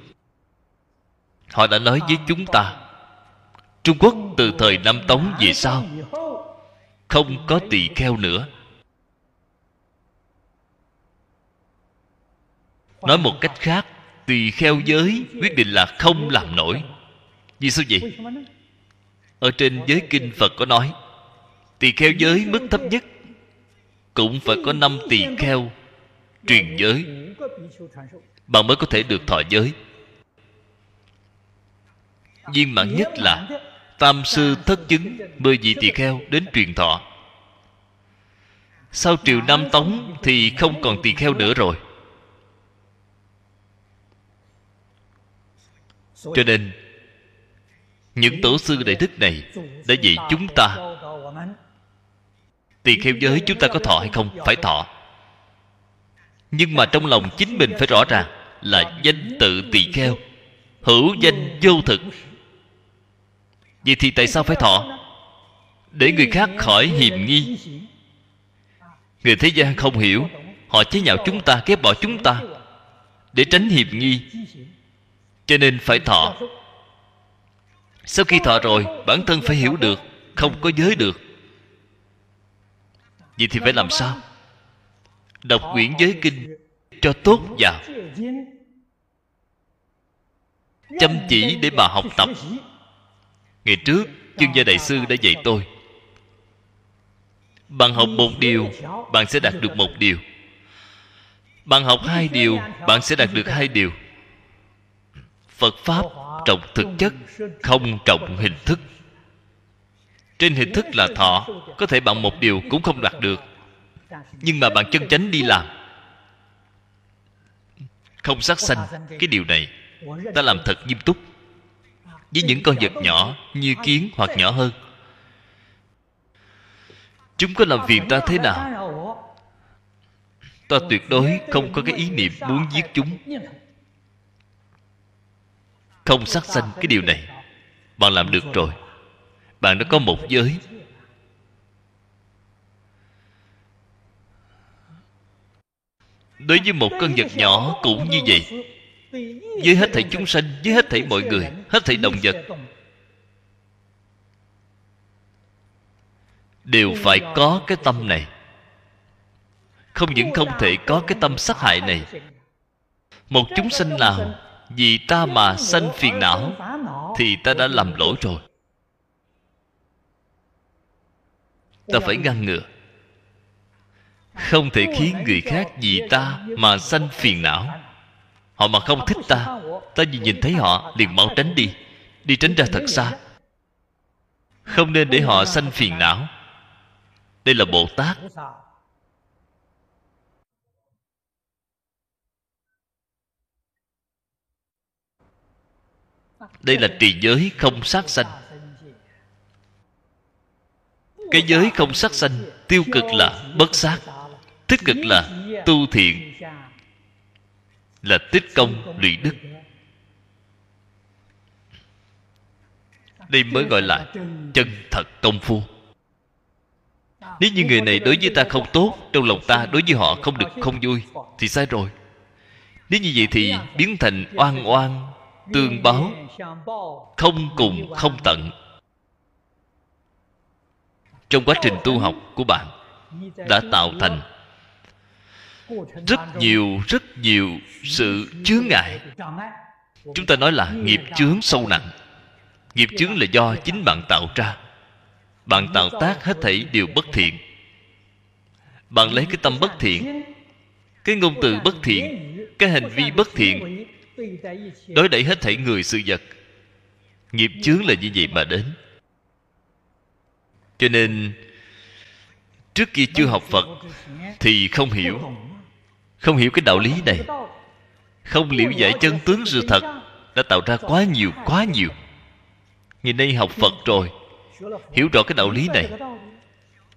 Họ đã nói với chúng ta trung quốc từ thời năm tống về sau, không có tỳ kheo nữa. Nói một cách khác, tỳ kheo giới quyết định là không làm nổi. Vì sao vậy? Ở trên giới kinh phật có nói, tỳ kheo giới mức thấp nhất cũng phải có năm tỳ kheo truyền giới. Bạn mới có thể được thọ giới. Viên mãn nhất là tam sư thất chứng, mười vị tỳ kheo đến truyền thọ. Sau triều nam tống thì không còn tỳ kheo nữa rồi. Cho nên, những tổ sư đại đức này đã dạy chúng ta, tỳ kheo giới chúng ta có thọ hay không phải thọ. Nhưng mà trong lòng chính mình phải rõ ràng là danh tự tỳ kheo, hữu danh vô thực vậy thì tại sao phải thọ? Để người khác khỏi hiềm nghi. Người thế gian không hiểu, họ chế nhạo chúng ta ghép bỏ chúng ta. Để tránh hiềm nghi, cho nên phải thọ. Sau khi thọ rồi, bản thân phải hiểu được, không có giới được. Vậy thì phải làm sao? Đọc quyển giới kinh cho tốt vào. Chăm chỉ để mà học tập ngày trước, chương gia đại sư đã dạy tôi. Bạn học một điều, bạn sẽ đạt được một điều. Bạn học hai điều, bạn sẽ đạt được hai điều. Phật pháp trọng thực chất không trọng hình thức. Trên hình thức là thọ, có thể bạn một điều cũng không đạt được. Nhưng mà bạn chân chánh đi làm. Không sát sanh cái điều này, ta làm thật nghiêm túc với những con vật nhỏ như kiến hoặc nhỏ hơn. Chúng có làm phiền ta thế nào? Ta tuyệt đối không có cái ý niệm muốn giết chúng. Không sát sanh cái điều này. Bạn làm được rồi. Bạn đã có một giới. Đối với một con vật nhỏ cũng như vậy với hết thảy chúng sanh, với hết thảy mọi người, hết thảy động vật, đều phải có cái tâm này. Không những không thể có cái tâm sát hại này, một chúng sanh nào vì ta mà sanh phiền não thì ta đã làm lỗi rồi. Ta phải ngăn ngừa. Không thể khiến người khác vì ta mà sanh phiền não họ mà không thích ta ta vì nhìn thấy họ, liền mau tránh đi. Đi tránh ra thật xa. Không nên để họ sanh phiền não. Đây là bồ tát. Đây là trì giới không sát sanh. Cái giới không sát sanh tiêu cực là bất sát, tích cực là tu thiện là tích công lụy đức. Đây mới gọi là chân thật công phu. Nếu như người này đối với ta không tốt, trong lòng ta đối với họ không được không vui, thì sai rồi. Nếu như vậy thì biến thành oan oan, tương báo, không cùng không tận. Trong quá trình tu học của bạn, đã tạo thành rất nhiều rất nhiều sự chướng ngại. Chúng ta nói là nghiệp chướng sâu nặng. Nghiệp chướng là do chính bạn tạo ra. Bạn tạo tác hết thảy đều bất thiện. Bạn lấy cái tâm bất thiện, cái ngôn từ bất thiện, cái hành vi bất thiện, đối đẩy hết thảy người sự vật. Nghiệp chướng là như vậy mà đến. Cho nên, trước kia chưa học phật thì không hiểu không hiểu cái đạo lý này. Không liễu giải chân tướng sự thật đã tạo ra quá nhiều quá nhiều. Ngày nay học phật rồi. Hiểu rõ cái đạo lý này.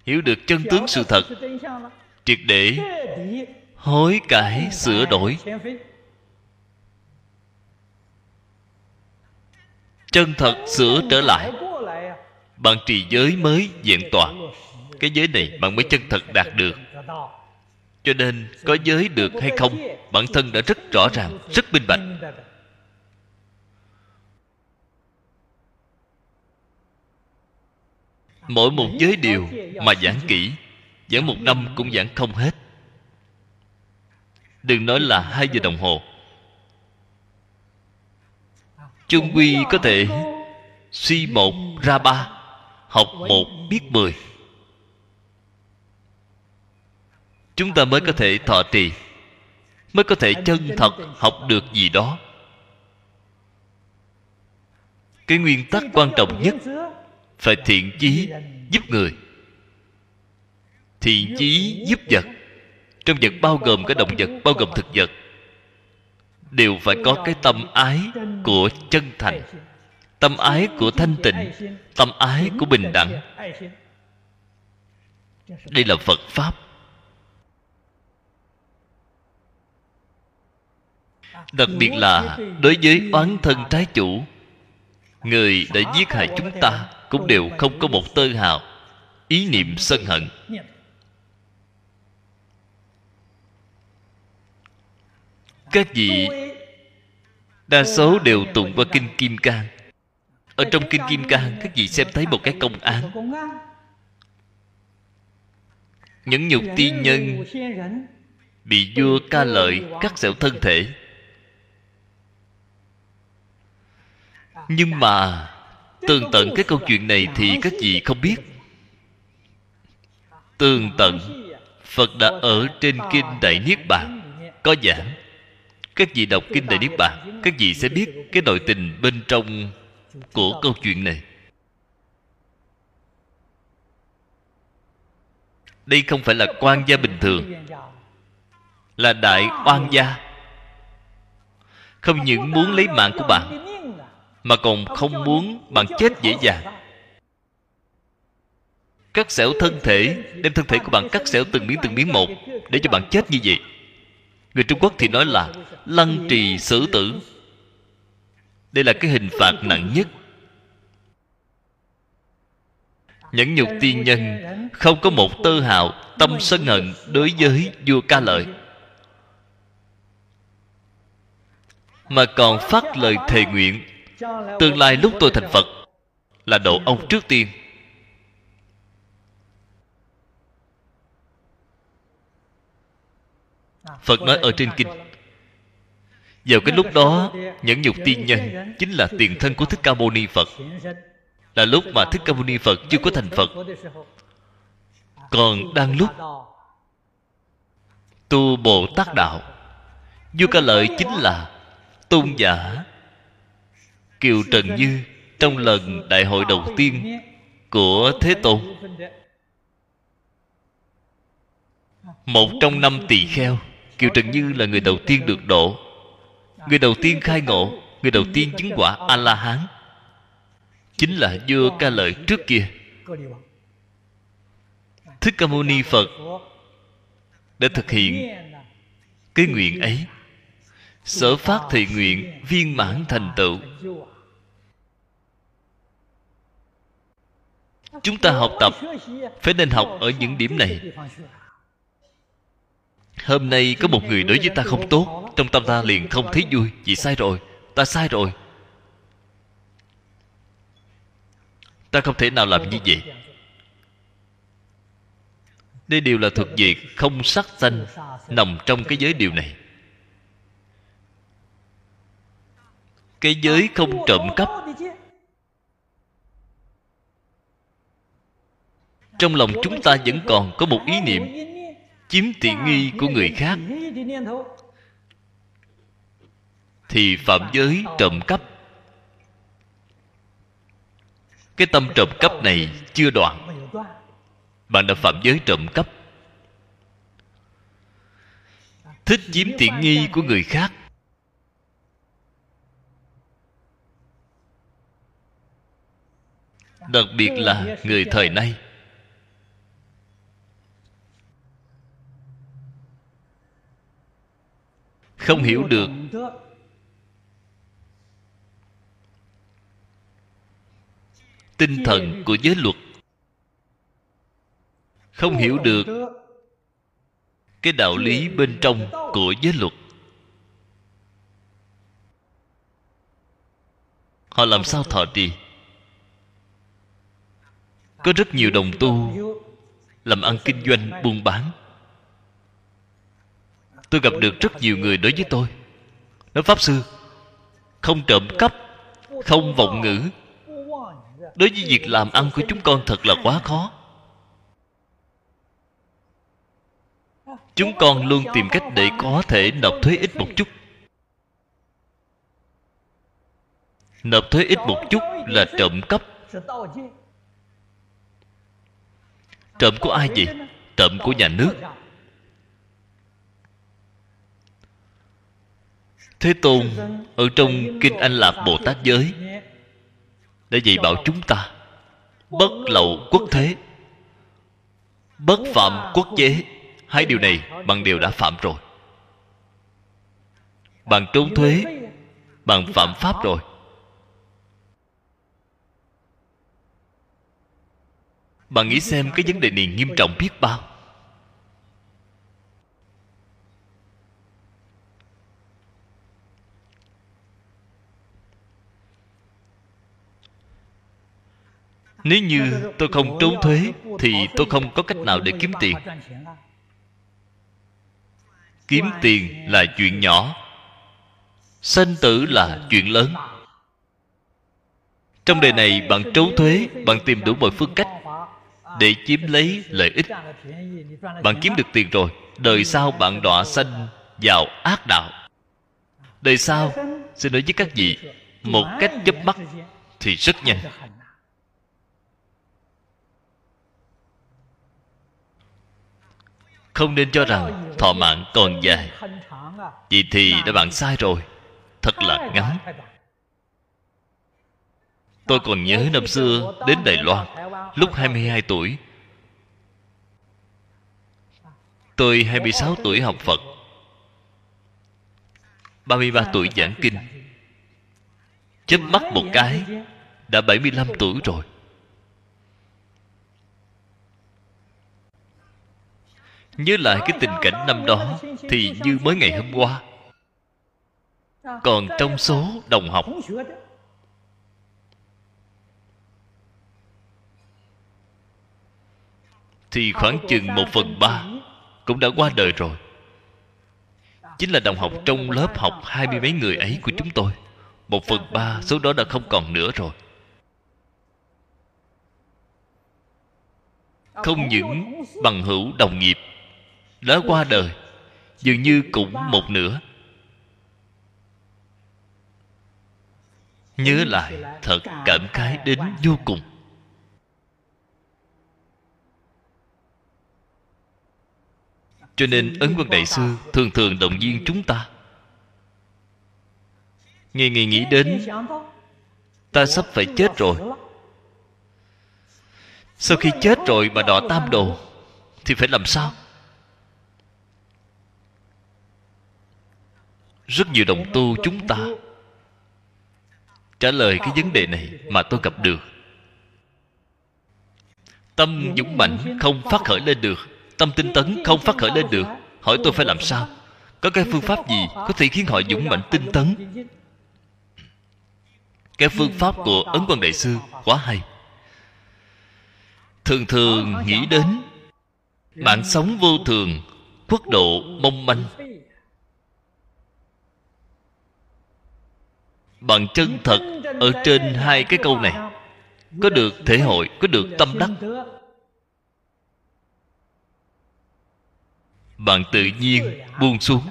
Hiểu được chân tướng sự thật. Triệt để hối cải sửa đổi. Chân thật sửa trở lại. Bạn trì giới mới diện toàn. Cái giới này bạn mới chân thật đạt được cho nên có giới được hay không, bản thân đã rất rõ ràng, rất minh bạch. Mỗi một giới điều mà giảng kỹ, giảng một năm cũng giảng không hết. Đừng nói là hai giờ đồng hồ. Chung quy có thể suy một ra ba, học một biết mười. Chúng ta mới có thể thọ trì, mới có thể chân thật học được gì đó. Cái nguyên tắc quan trọng nhất phải thiện chí giúp người. Thiện chí giúp vật. Trong vật bao gồm cả động vật, bao gồm thực vật, đều phải có cái tâm ái của chân thành, tâm ái của thanh tịnh, tâm ái của bình đẳng. Đây là phật pháp. Đặc biệt là đối với oán thân trái chủ, người đã giết hại chúng ta cũng đều không có một tơ hào, ý niệm sân hận. Các vị đa số đều tụng qua kinh kim cang. Ở trong kinh kim cang, các vị xem thấy một cái công án. Những nhục tiên nhân bị vua ca lợi cắt xẻo thân thể. Nhưng mà tường tận cái câu chuyện này thì các vị không biết. Tường tận, phật đã ở trên kinh đại niết bàn. Có giảng các vị đọc kinh đại niết bàn, các vị sẽ biết cái nội tình bên trong của câu chuyện này. Đây không phải là quan gia bình thường, là đại oan gia. Không những muốn lấy mạng của bạn mà còn không muốn bạn chết dễ dàng. Cắt xẻo thân thể đem thân thể của bạn cắt xẻo từng miếng từng miếng một để cho bạn chết như vậy. Người trung quốc thì nói là lăng trì xử tử. Đây là cái hình phạt nặng nhất. Nhẫn nhục tiên nhân không có một tơ hào tâm sân hận đối với vua ca lợi. Mà còn phát lời thề nguyện tương lai lúc tôi thành phật là độ ông trước tiên. Phật nói ở trên kinh. Vào cái lúc đó, nhẫn nhục tiên nhân chính là tiền thân của thích ca mâu ni phật. Là lúc mà thích ca mâu ni phật chưa có thành phật. Còn đang lúc, tu bồ tát đạo. Du ca lợi chính là tôn giả kiều trần như trong lần đại hội đầu tiên của thế tôn. một trong năm tỳ kheo kiều trần như là người đầu tiên được độ người đầu tiên khai ngộ người đầu tiên chứng quả a la hán chính là vua ca lợi trước kia. Thích ca mâu ni phật đã thực hiện cái nguyện ấy. Sở phát thị nguyện viên mãn thành tựu chúng ta học tập, phải nên học ở những điểm này. Hôm nay có một người đối với ta không tốt, trong tâm ta liền không thấy vui. Vì sai rồi, ta sai rồi. Ta không thể nào làm như vậy. Đây đều là thực việc không sắc danh nằm trong cái giới điều này. Cái giới không trộm cắp trong lòng chúng ta vẫn còn có một ý niệm, chiếm tiện nghi của người khác. Thì phạm giới trộm cắp. Cái tâm trộm cắp này chưa đoạn. Bạn đã phạm giới trộm cắp. Thích chiếm tiện nghi của người khác. Đặc biệt là người thời nay. Không hiểu được. tinh thần của giới luật. Không hiểu được cái đạo lý bên trong của giới luật. Họ làm sao thọ trì? Có rất nhiều đồng tu làm ăn kinh doanh buôn bán tôi gặp được rất nhiều người đối với tôi. Nói pháp sư, không trộm cắp, không vọng ngữ. Đối với việc làm ăn của chúng con thật là quá khó. Chúng con luôn tìm cách để có thể nộp thuế ít một chút. Nộp thuế ít một chút là trộm cắp. Trộm của ai vậy? Trộm của nhà nước. Thế tôn, ở trong kinh anh lạc bồ tát giới, đã dạy bảo chúng ta bất lậu quốc thế, bất phạm quốc chế. Hai điều này bằng đều đã phạm rồi. Bạn trốn thuế, bạn phạm pháp rồi. Bạn nghĩ xem cái vấn đề này nghiêm trọng biết bao. Nếu như tôi không trốn thuế, thì tôi không có cách nào để kiếm tiền. Kiếm tiền là chuyện nhỏ, sanh tử là chuyện lớn. Trong đời này, bạn trốn thuế, bạn tìm đủ mọi phương cách để chiếm lấy lợi ích. Bạn kiếm được tiền rồi, đời sau bạn đọa sanh vào ác đạo. Đời sau, xin nói với các vị, một cách chớp mắt thì rất nhanh. Không nên cho rằng thọ mạng còn dài. Vậy thì đã bạn sai rồi. Thật là ngắn. Tôi còn nhớ năm xưa đến đài loan, lúc 22 tuổi. Tôi 26 tuổi học Phật. 33 tuổi giảng kinh. Chớp mắt một cái, đã 75 tuổi rồi. Nhớ lại cái tình cảnh năm đó, thì như mới ngày hôm qua. Còn trong số đồng học, thì khoảng chừng một phần ba cũng đã qua đời rồi. Chính là đồng học trong lớp học hai mươi mấy người ấy của chúng tôi, một phần ba số đó đã không còn nữa rồi. Không những bằng hữu đồng nghiệp đã qua đời, dường như cũng một nửa. Nhớ lại, thật cảm khái đến vô cùng. Cho nên ấn quân đại sư thường thường động viên chúng ta. Ngày ngày nghĩ đến, ta sắp phải chết rồi. Sau khi chết rồi mà đọa tam đồ, thì phải làm sao? Rất nhiều đồng tu chúng ta trả lời cái vấn đề này mà tôi gặp được. Tâm dũng mạnh không phát khởi lên được, tâm tinh tấn không phát khởi lên được. Hỏi tôi phải làm sao? Có cái phương pháp gì có thể khiến họ dũng mạnh tinh tấn? Cái phương pháp của ấn quan đại sư quá hay. Thường thường nghĩ đến mạng sống vô thường, quốc độ mong manh. Bằng chân thật ở trên hai cái câu này. Có được thể hội, có được tâm đắc. Bạn tự nhiên buông xuống.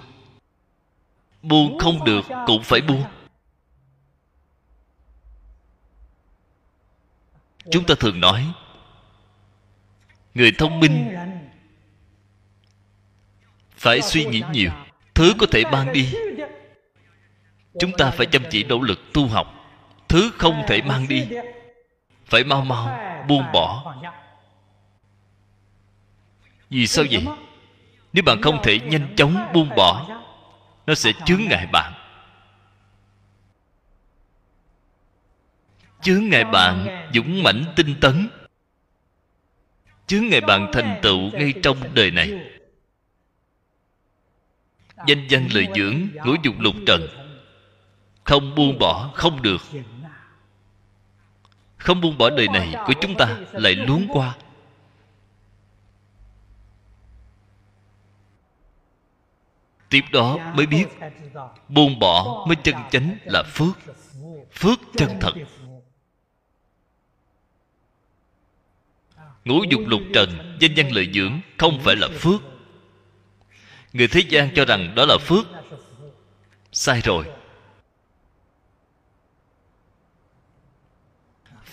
Buông không được cũng phải buông. Chúng ta thường nói, người thông minh phải suy nghĩ nhiều, thứ có thể ban đi chúng ta phải chăm chỉ nỗ lực tu học. Thứ không thể mang đi, phải mau mau buông bỏ. Vì sao vậy? Nếu bạn không thể nhanh chóng buông bỏ, nó sẽ chướng ngại bạn. Chướng ngại bạn dũng mãnh tinh tấn. Chướng ngại bạn thành tựu ngay trong đời này. Danh văn lời dưỡng ngũ dục lục trần không buông bỏ không được. Không buông bỏ đời này của chúng ta lại luống qua. Tiếp đó mới biết buông bỏ mới chân chánh là phước phước chân thật. Ngũ dục lục trần danh văn lợi dưỡng không phải là phước. Người thế gian cho rằng đó là phước. Sai rồi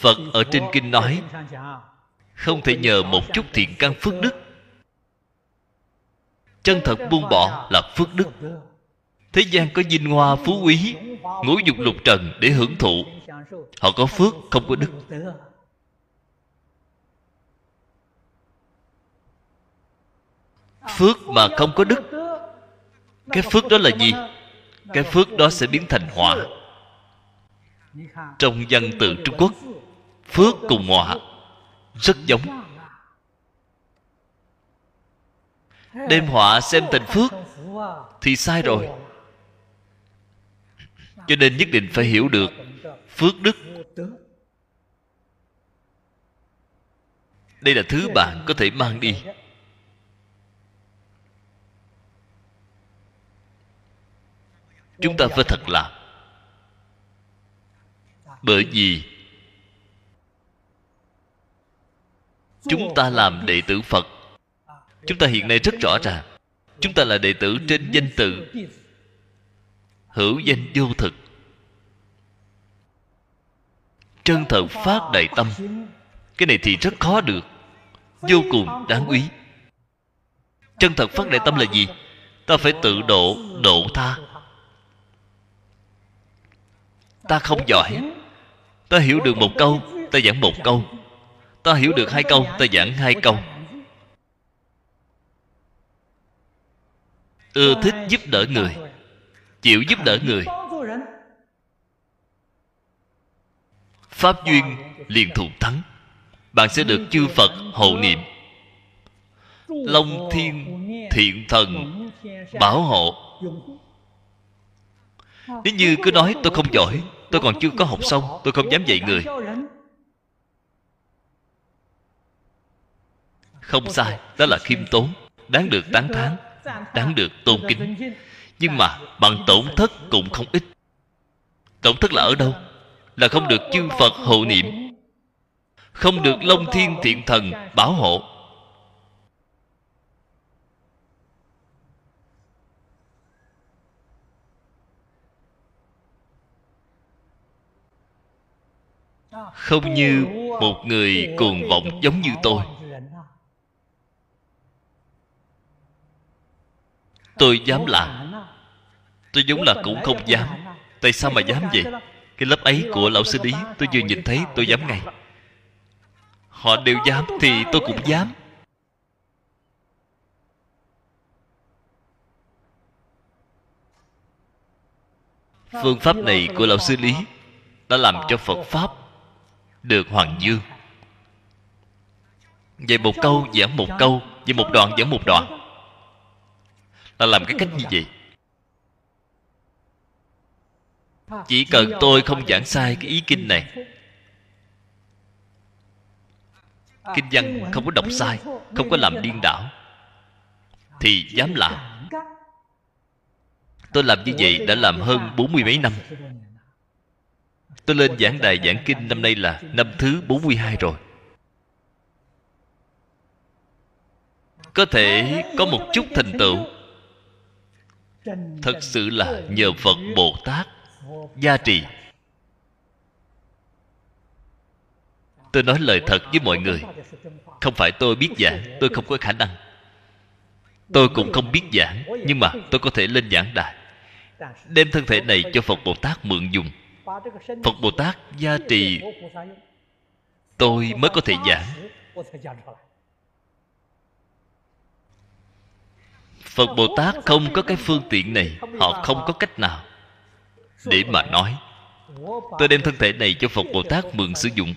phật ở trên kinh nói, không thể nhờ một chút thiện căn phước đức. Chân thật buông bỏ là phước đức. Thế gian có vinh hoa phú quý, ngũ dục lục trần để hưởng thụ. Họ có phước, không có đức. Phước mà không có đức, cái phước đó là gì? Cái phước đó sẽ biến thành họa. Trong văn tự trung quốc phước cùng họa rất giống. Đem họa xem thành phước, thì sai rồi. Cho nên nhất định phải hiểu được phước đức. Đây là thứ bạn có thể mang đi. Chúng ta phải thật làm bởi vì chúng ta làm đệ tử phật. Chúng ta hiện nay rất rõ ràng. Chúng ta là đệ tử trên danh tự hữu danh vô thực. Chân thật phát đại tâm. Cái này thì rất khó được. Vô cùng đáng quý. Chân thật phát đại tâm là gì? Ta phải tự độ độ tha. Ta không giỏi. Ta hiểu được một câu, ta giảng một câu ta hiểu được hai câu, ta giảng hai câu. Ưa thích giúp đỡ người, chịu giúp đỡ người. Pháp duyên liền thù thắng, bạn sẽ được chư phật hộ niệm. Long thiên thiện thần bảo hộ. Nếu như cứ nói tôi không giỏi, tôi còn chưa có học xong, tôi không dám dạy người. Không sai, đó là khiêm tốn, đáng được tán thán, đáng được tôn kính. Nhưng mà bằng tổn thất cũng không ít. Tổn thất là ở đâu? Là không được chư phật hộ niệm, không được long thiên thiện thần bảo hộ. Không như một người cuồng vọng giống như tôi. Tôi dám làm. Tôi giống là cũng không dám. Tại sao mà dám vậy? Cái lớp ấy của lão sư lý tôi vừa nhìn thấy, tôi dám ngay. Họ đều dám thì tôi cũng dám. Phương pháp này của lão sư lý đã làm cho phật pháp được hoàng dương về một câu, giảng một câu về một đoạn, giảng một đoạn là làm cái cách như vậy. Chỉ cần tôi không giảng sai cái ý kinh này kinh văn không có đọc sai không có làm điên đảo thì dám làm. Tôi làm như vậy đã làm hơn bốn mươi mấy năm. Tôi lên giảng đài giảng kinh năm nay là năm thứ 42 rồi. Có thể có một chút thành tựu thật sự là nhờ phật bồ tát gia trì. Tôi nói lời thật với mọi người. Không phải tôi biết giảng, tôi không có khả năng. Tôi cũng không biết giảng, nhưng mà tôi có thể lên giảng đài. Đem thân thể này cho phật bồ tát mượn dùng. Phật bồ tát gia trì. Tôi mới có thể giảng. Phật bồ tát không có cái phương tiện này, họ không có cách nào. Để mà nói, tôi đem thân thể này cho phật bồ tát mượn sử dụng.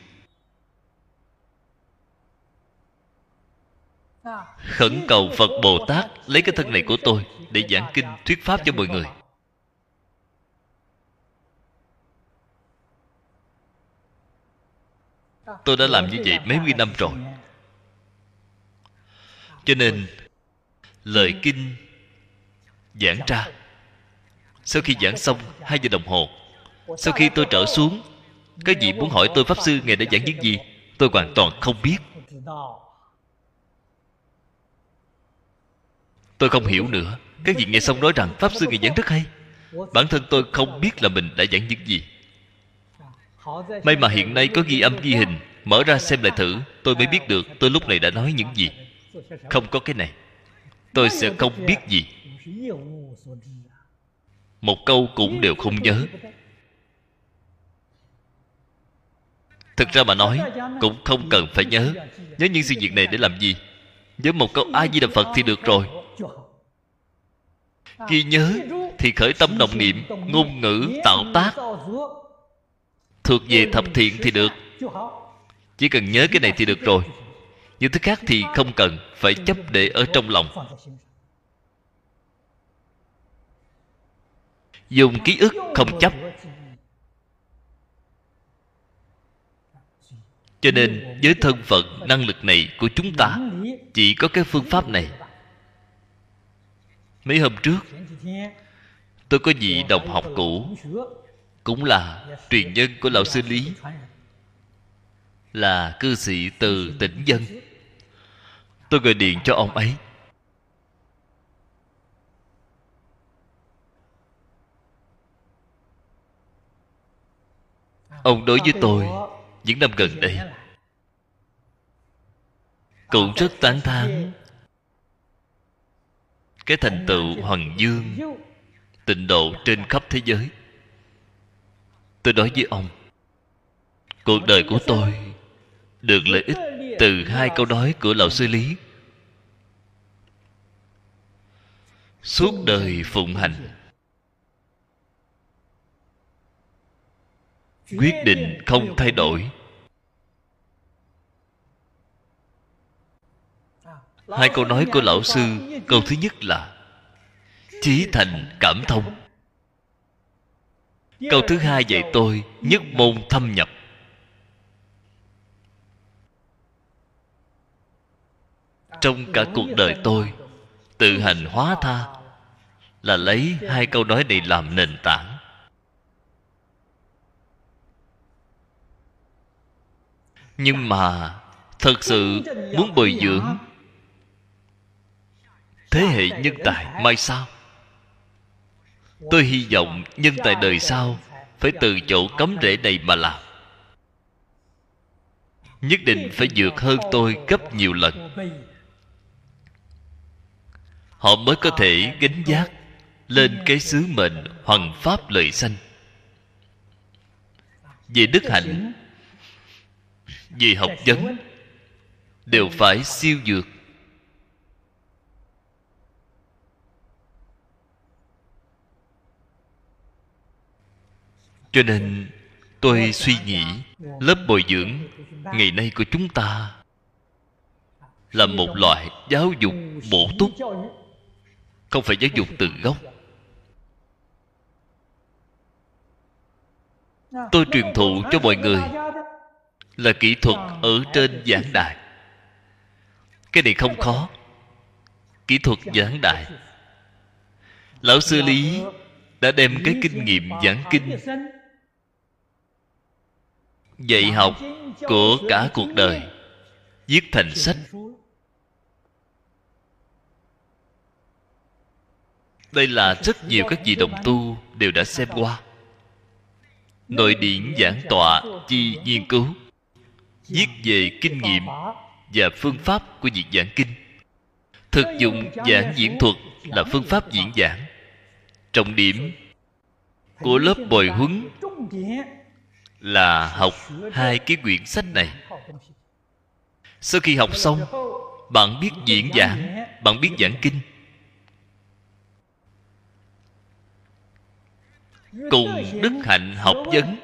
Khẩn cầu phật bồ tát lấy cái thân này của tôi để giảng kinh, thuyết pháp cho mọi người. Tôi đã làm như vậy mấy mươi năm rồi. Cho nên lời kinh giảng ra. Sau khi giảng xong hai giờ đồng hồ, sau khi tôi trở xuống các vị muốn hỏi tôi pháp sư ngày đã giảng những gì, tôi hoàn toàn không biết. Tôi không hiểu nữa các vị nghe xong nói rằng pháp sư ngày giảng rất hay. Bản thân tôi không biết là mình đã giảng những gì. May mà hiện nay có ghi âm, ghi hình, mở ra xem lại thử, tôi mới biết được tôi lúc này đã nói những gì. Không có cái này tôi sẽ không biết gì. Một câu cũng đều không nhớ. Thực ra mà nói, cũng không cần phải nhớ. Nhớ những sự việc này để làm gì? Nhớ một câu a di đà phật thì được rồi. Ghi nhớ thì khởi tâm động niệm, ngôn ngữ, tạo tác. Thuộc về thập thiện thì được. Chỉ cần nhớ cái này thì được rồi những thứ khác thì không cần, phải chấp để ở trong lòng. Dùng ký ức không chấp. Cho nên, với thân phận, năng lực này của chúng ta, chỉ có cái phương pháp này. Mấy hôm trước, tôi có vị đồng học cũ, cũng là truyền nhân của lão sư lý, là cư sĩ từ tỉnh dân tôi gọi điện cho ông ấy. Ông đối với tôi những năm gần đây cũng rất tán thán. Cái thành tựu hoàng dương tịnh độ trên khắp thế giới. Tôi nói với ông, cuộc đời của tôi được lợi ích từ hai câu nói của lão sư lý. Suốt đời phụng hành, quyết định không thay đổi. Hai câu nói của lão sư, câu thứ nhất là chí thành cảm thông. Câu thứ hai dạy tôi nhất môn thâm nhập. Trong cả cuộc đời tôi, tự hành hóa tha, là lấy hai câu nói này làm nền tảng. Nhưng mà, thật sự muốn bồi dưỡng thế hệ nhân tài mai sau, tôi hy vọng nhân tài đời sau phải từ chỗ cấm rễ này mà làm. Nhất định phải vượt hơn tôi gấp nhiều lần họ mới có thể gánh giác lên cái sứ mệnh hoằng pháp lợi sanh. Về đức hạnh về học vấn, đều phải siêu dược. Cho nên tôi suy nghĩ, lớp bồi dưỡng ngày nay của chúng ta là một loại giáo dục bổ túc không phải giáo dục từ gốc. Tôi truyền thụ cho mọi người là kỹ thuật ở trên giảng đài. Cái này không khó. Kỹ thuật giảng đài. Lão sư lý đã đem cái kinh nghiệm giảng kinh, dạy học của cả cuộc đời, viết thành sách. Đây là rất nhiều các vị đồng tu đều đã xem qua. Nội điển giảng tọa chi nghiên cứu, viết về kinh nghiệm và phương pháp của việc giảng kinh. Thực dụng giảng diễn thuật là phương pháp diễn giảng. Trọng điểm của lớp bồi huấn là học hai cái quyển sách này. Sau khi học xong, bạn biết diễn giảng, bạn biết giảng kinh. Cùng đức hạnh học vấn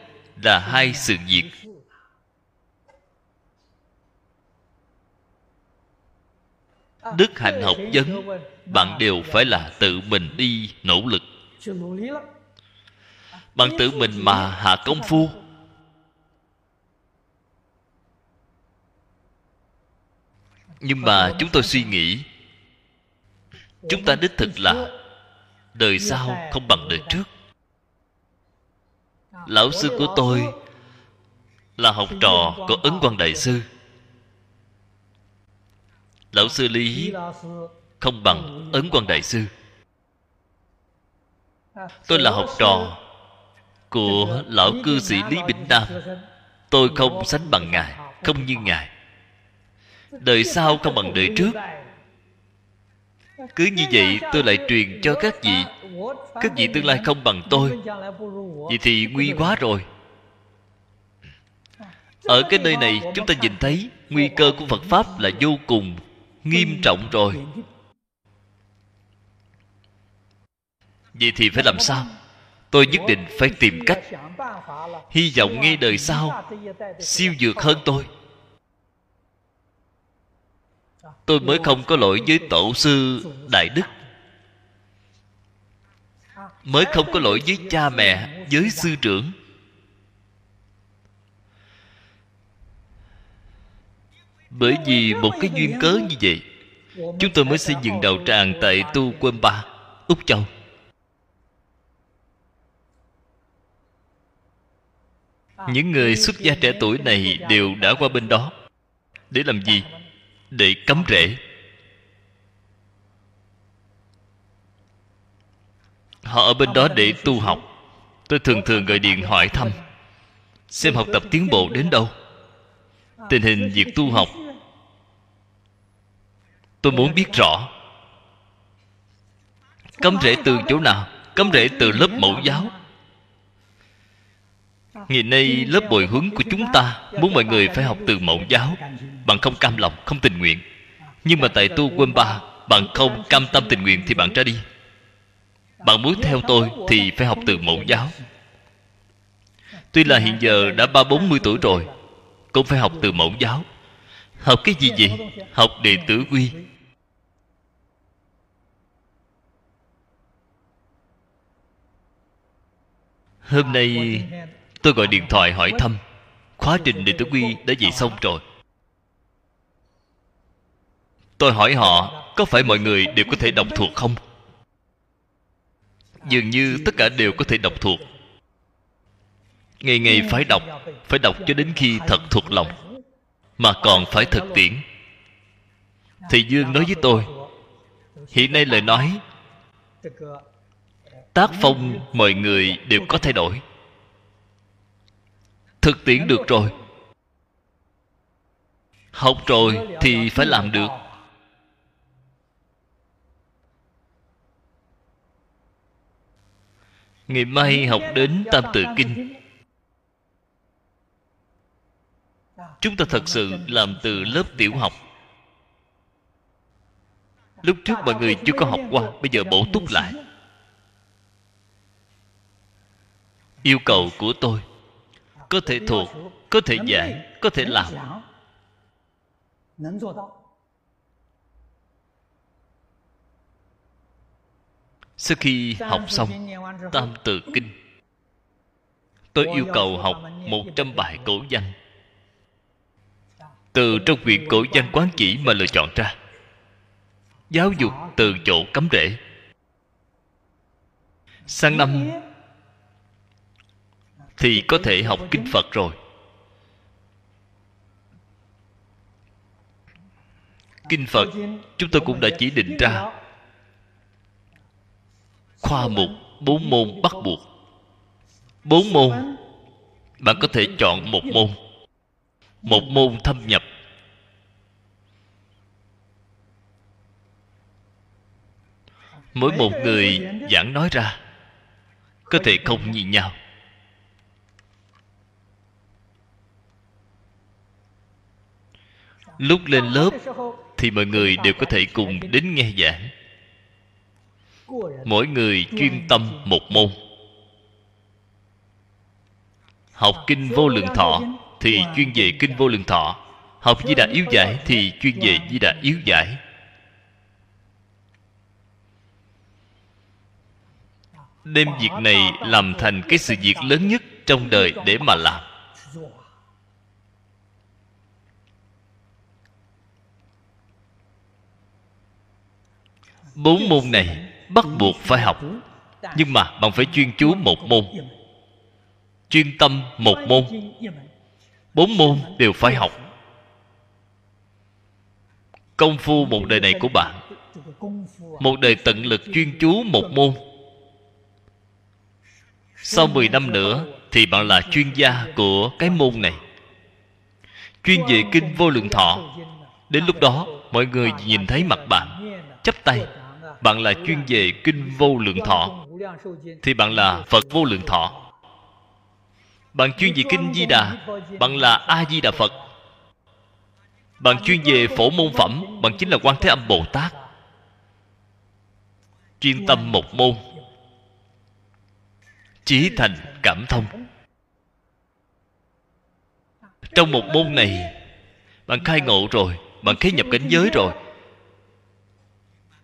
là hai sự việc. Đức hạnh học vấn, bạn đều phải là tự mình đi nỗ lực. Bạn tự mình mà hạ công phu. Nhưng mà chúng tôi suy nghĩ, chúng ta đích thực là đời sau không bằng đời trước lão sư của tôi là học trò của ấn quan đại sư. Lão sư lý không bằng ấn quan đại sư. Tôi là học trò của lão cư sĩ lý bỉnh nam tôi không sánh bằng ngài, không như ngài. Đời sau không bằng đời trước. Cứ như vậy tôi lại truyền cho các vị các vị tương lai không bằng tôi vậy thì nguy quá rồi. Ở cái nơi này, chúng ta nhìn thấy, nguy cơ của phật pháp là vô cùng nghiêm trọng rồi. Vậy thì phải làm sao? Tôi nhất định phải tìm cách. Hy vọng ngay đời sau siêu dược hơn tôi. Tôi mới không có lỗi với tổ sư đại đức mới không có lỗi với cha mẹ, với sư trưởng. Bởi vì một cái duyên cớ như vậy, chúng tôi mới xây dựng đạo tràng tại tu quân ba, úc châu. Những người xuất gia trẻ tuổi này đều đã qua bên đó. Để làm gì? Để cấm rễ. Họ ở bên đó để tu học. Tôi thường thường gọi điện hỏi thăm. Xem học tập tiến bộ đến đâu. Tình hình việc tu học. Tôi muốn biết rõ. Cấm rễ từ chỗ nào? Cấm rễ từ lớp mẫu giáo. Ngày nay lớp bồi huấn của chúng ta muốn mọi người phải học từ mẫu giáo. Bạn không cam lòng, không tình nguyện. Nhưng mà tại tu quân ba bạn không cam tâm tình nguyện thì bạn ra đi bạn muốn theo tôi thì phải học từ mẫu giáo. Tuy là hiện giờ đã ba bốn mươi tuổi rồi, cũng phải học từ mẫu giáo. Học cái gì vậy? Học đệ tử quy. Hôm nay tôi gọi điện thoại hỏi thăm. Khóa trình đệ tử quy đã dạy xong rồi. Tôi hỏi họ có phải mọi người đều có thể đọc thuộc không? Dường như tất cả đều có thể đọc thuộc. Ngày ngày phải đọc phải đọc cho đến khi thật thuộc lòng, mà còn phải thực tiễn. Thì dương nói với tôi, hiện nay lời nói, tác phong mọi người đều có thay đổi. Thực tiễn được rồi. Học rồi thì phải làm được. Ngày mai học đến tam tự kinh. Chúng ta thật sự làm từ lớp tiểu học. Lúc trước mọi người chưa có học qua, bây giờ bổ túc lại. Yêu cầu của tôi, có thể thuộc, có thể giải có thể làm. Sau khi học xong tam tự kinh tôi yêu cầu học một trăm bài cổ văn. Từ trong quyển cổ văn quán chỉ mà lựa chọn ra. giáo dục từ chỗ cấm rễ. Sang năm thì có thể học kinh phật rồi. Kinh phật chúng tôi cũng đã chỉ định ra khoa mục, bốn môn bắt buộc. Bốn môn, bạn có thể chọn một môn. Một môn thâm nhập. Mỗi một người giảng nói ra, có thể không như nhau. Lúc lên lớp thì mọi người đều có thể cùng đến nghe giảng mỗi người chuyên tâm một môn. Học kinh vô lượng thọ thì chuyên về kinh vô lượng thọ. Học di đà yếu giải thì chuyên về di đà yếu giải. Đem việc này làm thành cái sự việc lớn nhất trong đời để mà làm. Bốn môn này bắt buộc phải học. Nhưng mà bạn phải chuyên chú một môn. Chuyên tâm một môn. Bốn môn đều phải học. Công phu một đời này của bạn. Một đời tận lực chuyên chú một môn. Sau 10 năm nữa thì bạn là chuyên gia của cái môn này. Chuyên về kinh vô lượng thọ. Đến lúc đó, mọi người nhìn thấy mặt bạn, chắp tay bạn là chuyên về kinh vô lượng thọ, thì bạn là phật vô lượng thọ. Bạn chuyên về kinh di đà, bạn là a di đà phật. Bạn chuyên về phổ môn phẩm, bạn chính là quan thế âm bồ tát. Chuyên tâm một môn. Chí thành cảm thông. Trong một môn này, bạn khai ngộ rồi, bạn khế nhập cảnh giới rồi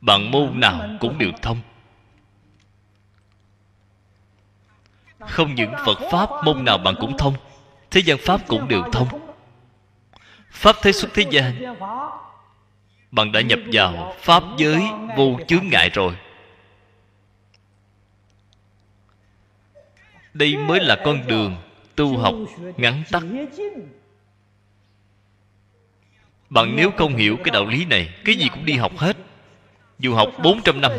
bạn môn nào cũng đều thông. Không những phật pháp môn nào bạn cũng thông, thế gian pháp cũng đều thông. Pháp thế xuất thế gian, bạn đã nhập vào pháp giới vô chướng ngại rồi. Đây mới là con đường tu học ngắn tắt. Bạn nếu không hiểu cái đạo lý này, cái gì cũng đi học hết dù học 400 năm.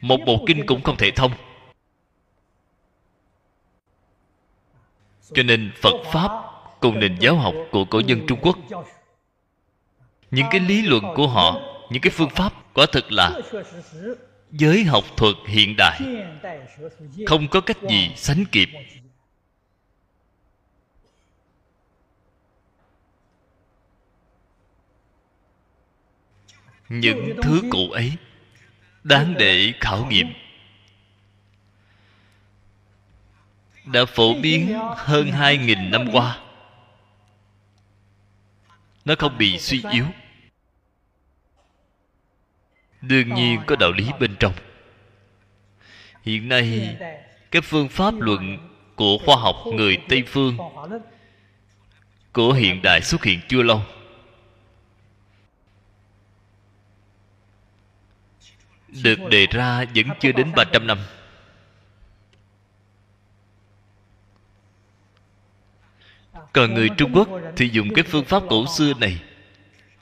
Một bộ kinh cũng không thể thông. Cho nên phật pháp cùng nền giáo học của cổ nhân trung quốc, những cái lý luận của họ, những cái phương pháp quả thực là giới học thuật hiện đại. Không có cách gì sánh kịp. Những thứ cũ ấy đáng để khảo nghiệm. đã phổ biến hơn hai nghìn năm qua. nó không bị suy yếu. Đương nhiên có đạo lý bên trong. Hiện nay cái phương pháp luận của khoa học người tây phương của hiện đại xuất hiện chưa lâu được đề ra vẫn chưa đến 300 năm. Còn người Trung Quốc thì dùng cái phương pháp cổ xưa này,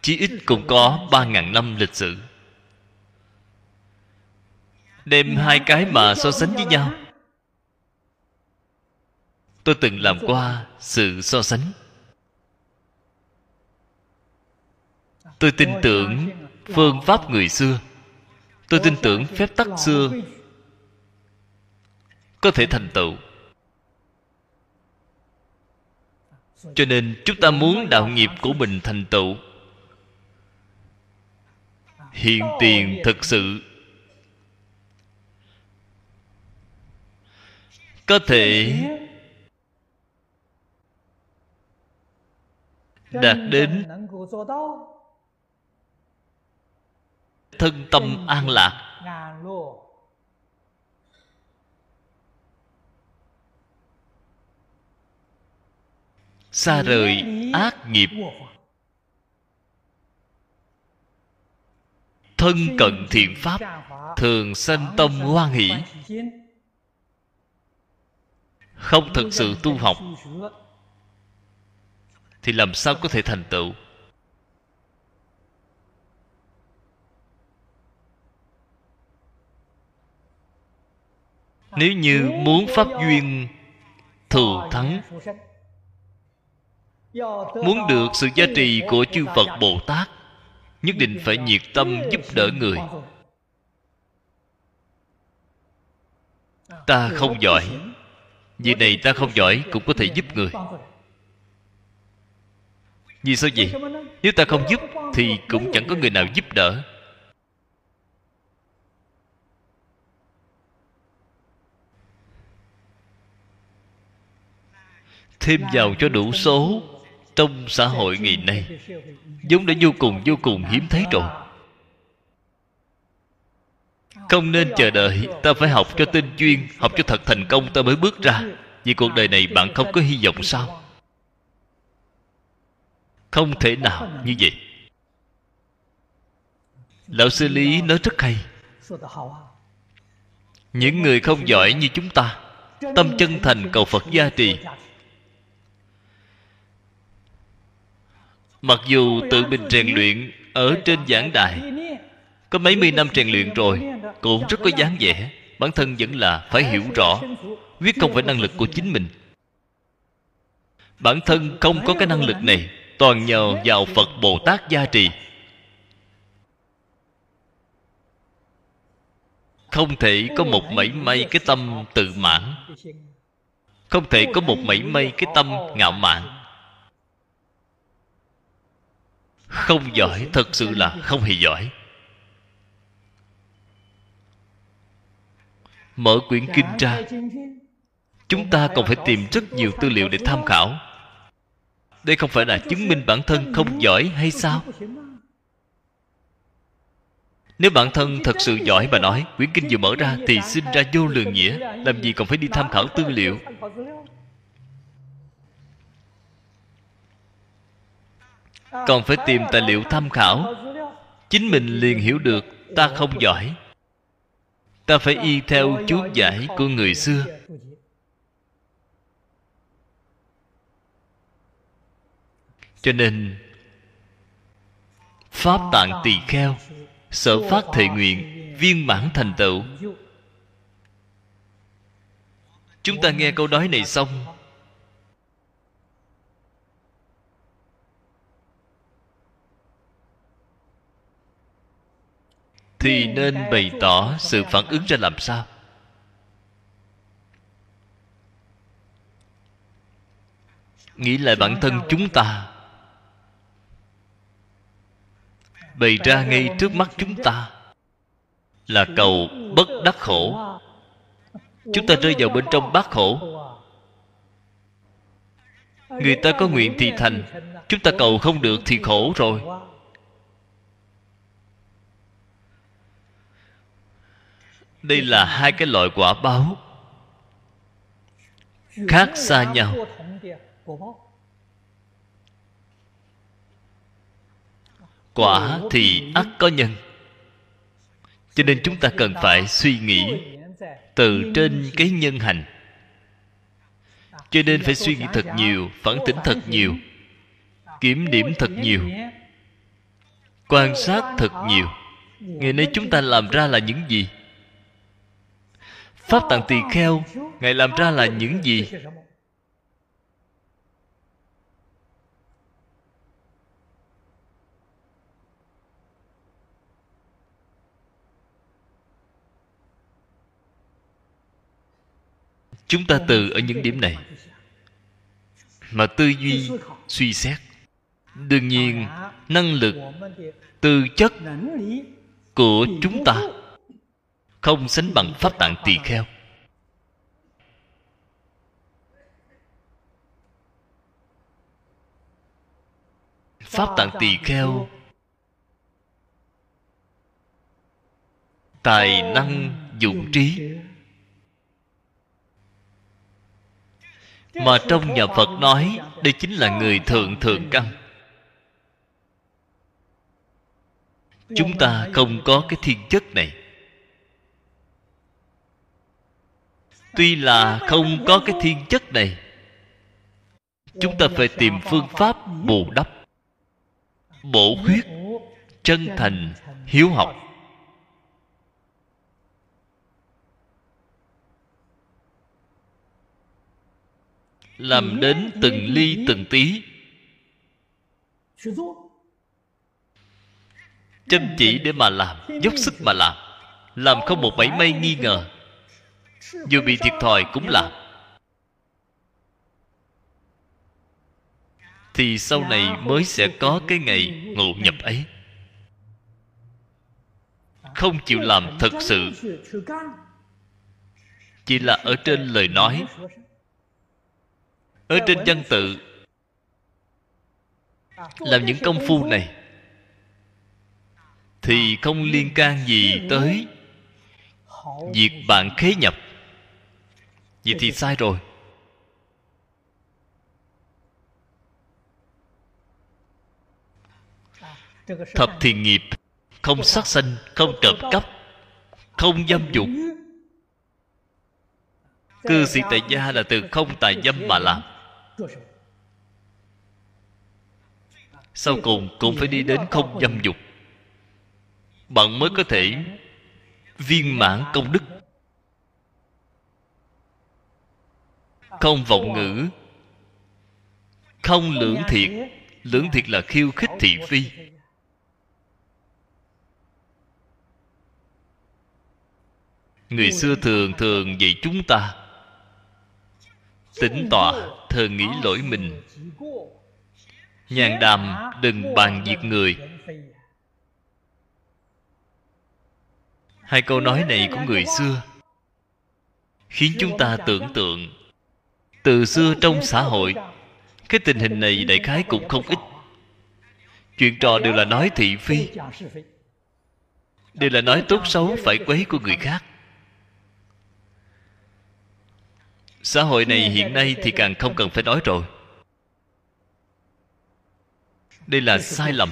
Chí ít cũng có 3.000 năm lịch sử. Đem hai cái mà so sánh với nhau. Tôi từng làm qua sự so sánh. Tôi tin tưởng phương pháp người xưa Tôi tin tưởng phép tắc xưa Có thể thành tựu. Cho nên chúng ta muốn đạo nghiệp của mình thành tựu. Hiện tiền thực sự có thể đạt đến thân tâm an lạc. xa rời ác nghiệp. thân cận thiện pháp thường sanh tâm hoan hỷ. không thực sự tu học thì làm sao có thể thành tựu nếu như muốn pháp duyên thù thắng, muốn được sự giá trị của chư phật bồ tát, nhất định phải nhiệt tâm giúp đỡ người. Ta không giỏi. Vì này ta không giỏi cũng có thể giúp người. Vì sao vậy? Nếu ta không giúp thì cũng chẳng có người nào giúp đỡ. Thêm vào cho đủ số trong xã hội ngày nay. Vốn đã vô cùng vô cùng hiếm thấy rồi. Không nên chờ đợi, ta phải học cho tinh chuyên, học cho thật thành công ta mới bước ra. Vì cuộc đời này bạn không có hy vọng sao? Không thể nào như vậy. Lão sư lý nói rất hay. Những người không giỏi như chúng ta, tâm chân thành cầu phật gia trì mặc dù tự mình rèn luyện ở trên giảng đại có mấy mươi năm rèn luyện rồi cũng rất có dáng vẻ. bản thân vẫn là phải hiểu rõ viết không phải năng lực của chính mình. Bản thân không có cái năng lực này toàn nhờ vào phật bồ tát gia trì. Không thể có một mảy may cái tâm tự mãn. không thể có một mảy may cái tâm ngạo mạn không giỏi, thật sự là không hề giỏi. Mở quyển kinh ra. Chúng ta còn phải tìm rất nhiều tư liệu để tham khảo. Đây không phải là chứng minh bản thân không giỏi hay sao? Nếu bản thân thật sự giỏi mà nói, quyển kinh vừa mở ra thì sinh ra vô lượng nghĩa. Làm gì còn phải đi tham khảo tư liệu? Còn phải tìm tài liệu tham khảo. Chính mình liền hiểu được, ta không giỏi. Ta phải y theo chú giải của người xưa. Cho nên, pháp tạng tỳ kheo, sở phát thệ nguyện, viên mãn thành tựu. Chúng ta nghe câu nói này xong thì nên bày tỏ sự phản ứng ra làm sao? Nghĩ lại bản thân chúng ta. Bày ra ngay trước mắt chúng ta là cầu bất đắc khổ. Chúng ta rơi vào bên trong bát khổ. Người ta có nguyện thì thành. Chúng ta cầu không được thì khổ rồi. Đây là hai cái loại quả báo. Khác xa nhau. Quả thì ắt có nhân. Cho nên chúng ta cần phải suy nghĩ từ trên cái nhân hành. Cho nên phải suy nghĩ thật nhiều, phản tỉnh thật nhiều, kiểm điểm thật nhiều, quan sát thật nhiều. Ngày nay chúng ta làm ra là những gì? Pháp tạng tỳ kheo, ngài làm ra là những gì? Chúng ta từ ở những điểm này. Mà tư duy, suy xét. Đương nhiên, năng lực, tư chất của chúng ta không sánh bằng pháp tạng tỳ kheo. Pháp tạng tỳ kheo, tài năng, dụng trí. Mà trong nhà phật nói, đây chính là người thượng thượng căn. Chúng ta không có cái thiên chất này. tuy là không có cái thiên chất này, chúng ta phải tìm phương pháp bù đắp, bổ huyết, chân thành, hiếu học. Làm đến từng ly, từng tí. Chăm chỉ để mà làm, dốc sức mà làm. Làm không một mảy may nghi ngờ dù bị thiệt thòi cũng làm thì sau này mới sẽ có cái ngày ngộ nhập ấy. Không chịu làm thật sự. Chỉ là ở trên lời nói. Ở trên văn tự. Làm những công phu này. Thì không liên can gì tới việc bạn khế nhập vậy thì sai rồi. Thập thiền nghiệp, không sát sanh, không trộm cắp, không dâm dục. Cư sĩ tại gia là từ không tài dâm mà làm. Sau cùng cũng phải đi đến không dâm dục. Bạn mới có thể viên mãn công đức. Không vọng ngữ. Không lưỡng thiệt. Lưỡng thiệt là khiêu khích thị phi. Người xưa thường thường dạy chúng ta, tính tọa, thờ nghĩ lỗi mình. Nhàn đàm đừng bàn việc người. Hai câu nói này của người xưa khiến chúng ta tưởng tượng từ xưa trong xã hội, cái tình hình này đại khái cũng không ít. Chuyện trò đều là nói thị phi, đều là nói tốt xấu phải quấy của người khác. Xã hội này hiện nay thì càng không cần phải nói rồi. Đây là sai lầm,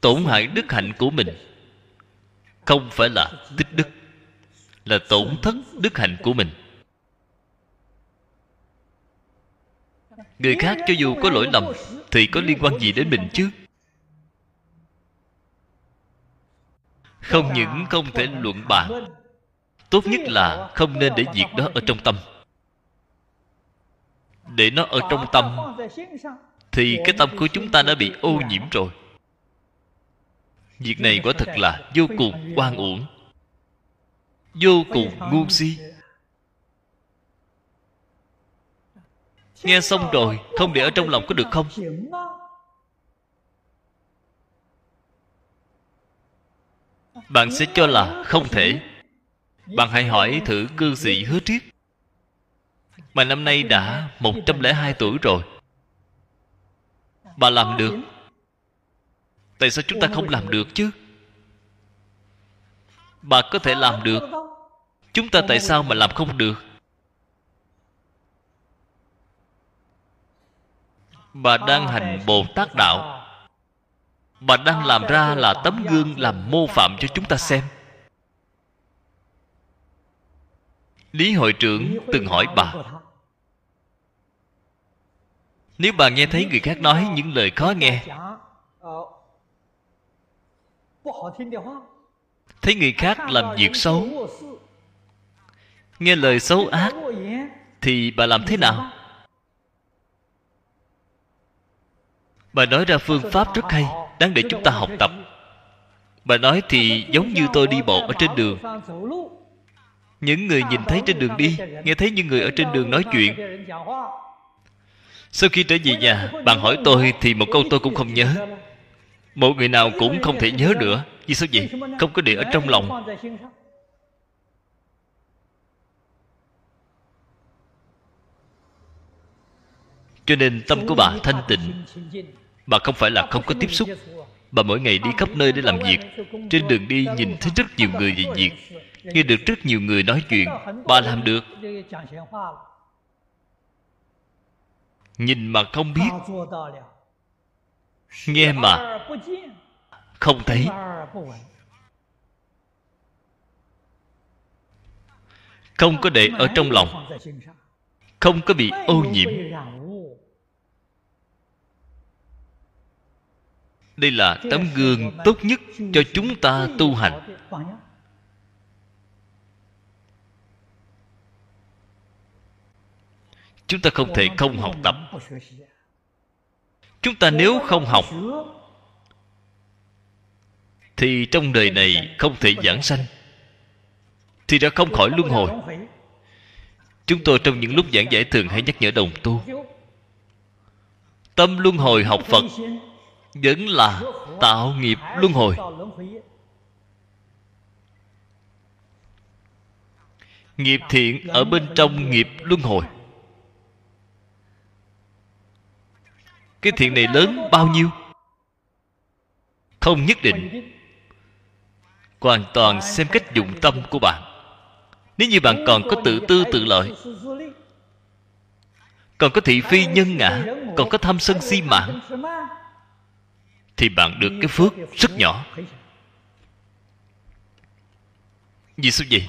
tổn hại đức hạnh của mình. Không phải là tích đức, là tổn thất đức hạnh của mình. Người khác cho dù có lỗi lầm, thì có liên quan gì đến mình chứ? Không những không thể luận bàn tốt nhất là không nên để việc đó ở trong tâm. Để nó ở trong tâm, thì cái tâm của chúng ta đã bị ô nhiễm rồi. Việc này quả thật là vô cùng oan uổng. Vô cùng ngu si. Nghe xong rồi, không để ở trong lòng có được không? Bạn sẽ cho là không thể. Bạn hãy hỏi thử cư sĩ hứa triết. Mà năm nay đã 102 tuổi rồi. Bà làm được. Tại sao chúng ta không làm được chứ? Bà có thể làm được. Chúng ta tại sao mà làm không được? Bà đang hành Bồ Tát Đạo. Bà đang làm ra là tấm gương Làm mô phạm cho chúng ta xem. Lý hội trưởng từng hỏi bà. Nếu bà nghe thấy người khác nói những lời khó nghe, Thấy người khác làm việc xấu, Nghe lời xấu ác, Thì bà làm thế nào? Bà nói ra phương pháp rất hay Đáng để chúng ta học tập. Bà nói thì giống như tôi đi bộ ở trên đường. Những người nhìn thấy trên đường đi, nghe thấy những người ở trên đường nói chuyện. Sau khi trở về nhà, bạn hỏi tôi thì một câu tôi cũng không nhớ. Một người nào cũng không thể nhớ nữa. Vì sao vậy? Không có để ở trong lòng. Cho nên tâm của bà thanh tịnh. Bà không phải là không có tiếp xúc. Bà mỗi ngày đi khắp nơi để làm việc. Trên đường đi nhìn thấy rất nhiều người về việc. Nghe được rất nhiều người nói chuyện. Bà làm được. Nhìn mà không biết. Nghe mà không thấy. Không có để ở trong lòng. Không có bị ô nhiễm. Đây là tấm gương tốt nhất cho chúng ta tu hành. chúng ta không thể không học tập. chúng ta nếu không học thì trong đời này không thể giảng sanh thì đã không khỏi luân hồi. chúng tôi trong những lúc giảng giải thường hay nhắc nhở đồng tu tâm luân hồi học phật vẫn là tạo nghiệp luân hồi. Nghiệp thiện ở bên trong nghiệp luân hồi. Cái thiện này lớn bao nhiêu? Không nhất định. Hoàn toàn xem cách dụng tâm của bạn. Nếu như bạn còn có tự tư tự lợi, còn có thị phi nhân ngã, còn có tham sân si mãn thì bạn được cái phước rất nhỏ. Vì sao vậy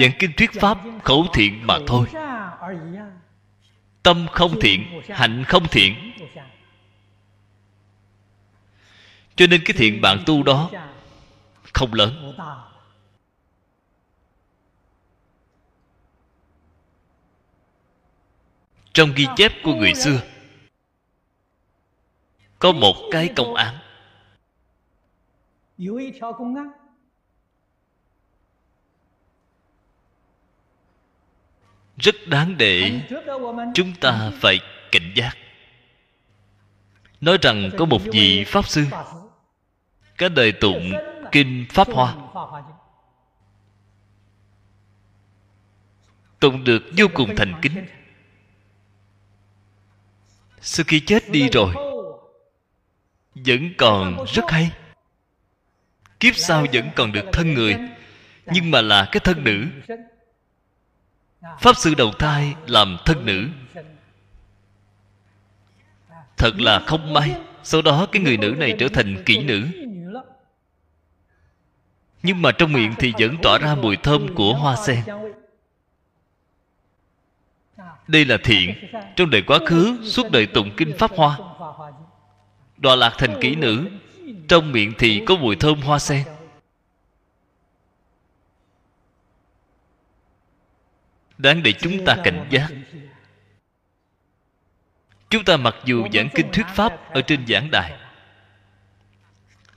giảng kinh thuyết pháp khẩu thiện mà thôi. Tâm không thiện, hạnh không thiện. Cho nên cái thiện bạn tu đó không lớn. Trong ghi chép của người xưa, có một cái công án rất đáng để chúng ta phải cảnh giác. Nói rằng có một vị pháp sư. cái đời tụng kinh pháp hoa. tụng được vô cùng thành kính. sau khi chết đi rồi. vẫn còn rất hay kiếp sau vẫn còn được thân người, nhưng mà là cái thân nữ. Pháp sư đầu thai làm thân nữ. Thật là không may, sau đó cái người nữ này trở thành kỹ nữ. Nhưng mà trong miệng thì vẫn tỏa ra mùi thơm của hoa sen. Đây là thiện, trong đời quá khứ suốt đời tụng kinh pháp hoa. Đọa lạc thành kỹ nữ trong miệng thì có mùi thơm hoa sen. Đáng để chúng ta cảnh giác. Chúng ta mặc dù giảng kinh thuyết pháp ở trên giảng đài,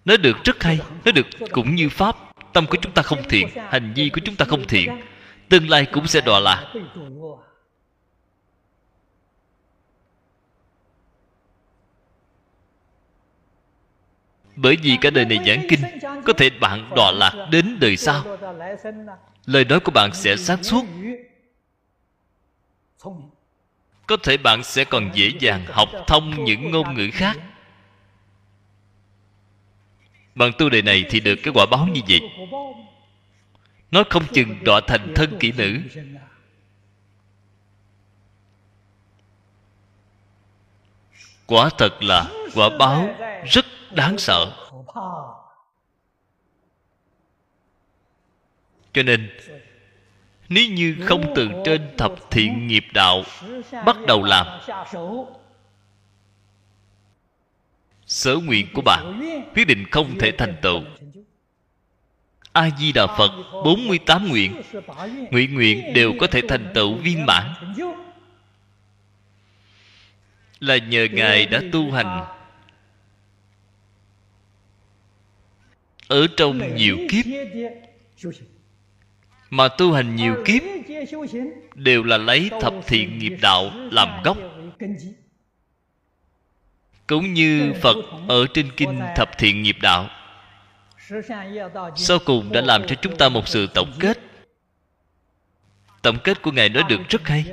nó được rất hay, nó được cũng như pháp, tâm của chúng ta không thiện, hành vi của chúng ta không thiện, tương lai cũng sẽ đọa lạc. Bởi vì cả đời này giảng kinh, có thể bạn đọa lạc đến đời sau. Lời nói của bạn sẽ sáng suốt. Có thể bạn sẽ còn dễ dàng học thông những ngôn ngữ khác. Bằng tu đề này thì được cái quả báo như vậy. Nó không chừng đọa thành thân kỹ nữ. Quả thật là quả báo rất đáng sợ. Cho nên, nếu như không từ trên thập thiện nghiệp đạo bắt đầu làm, sở nguyện của bạn quyết định không thể thành tựu. A di đà phật 48 nguyện nguyện nguyện đều có thể thành tựu viên mãn. Là nhờ ngài đã tu hành ở trong nhiều kiếp. Mà tu hành nhiều kiếp đều là lấy thập thiện nghiệp đạo làm gốc. Cũng như phật ở trên kinh thập thiện nghiệp đạo. Sau cùng đã làm cho chúng ta một sự tổng kết. Tổng kết của ngài nói được rất hay.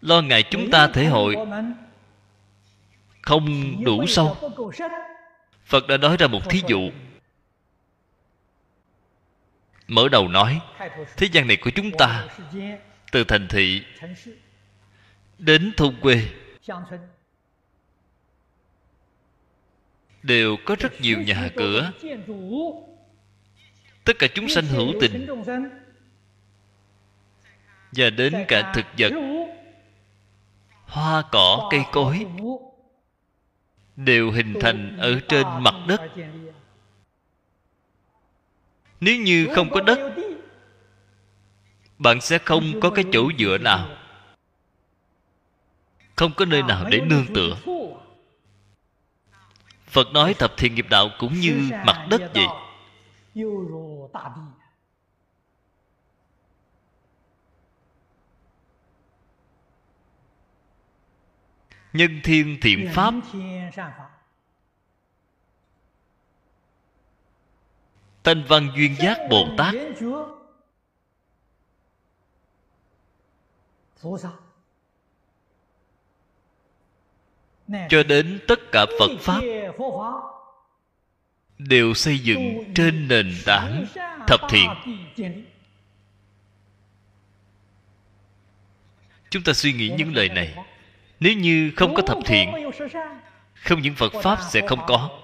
Lo ngại chúng ta thể hội không đủ sâu phật đã nói ra một thí dụ. Mở đầu nói, thế gian này của chúng ta, từ thành thị đến thôn quê, đều có rất nhiều nhà cửa. Tất cả chúng sanh hữu tình và đến cả thực vật, hoa cỏ, cây cối đều hình thành ở trên mặt đất. Nếu như không có đất, bạn sẽ không có cái chỗ dựa nào. Không có nơi nào để nương tựa. Phật nói thập thiện nghiệp đạo cũng như mặt đất vậy. Nhân thiên thiện pháp. thanh văn duyên giác bồ tát. cho đến tất cả phật pháp. đều xây dựng trên nền tảng thập thiện. chúng ta suy nghĩ những lời này nếu như không có thập thiện, không những phật pháp sẽ không có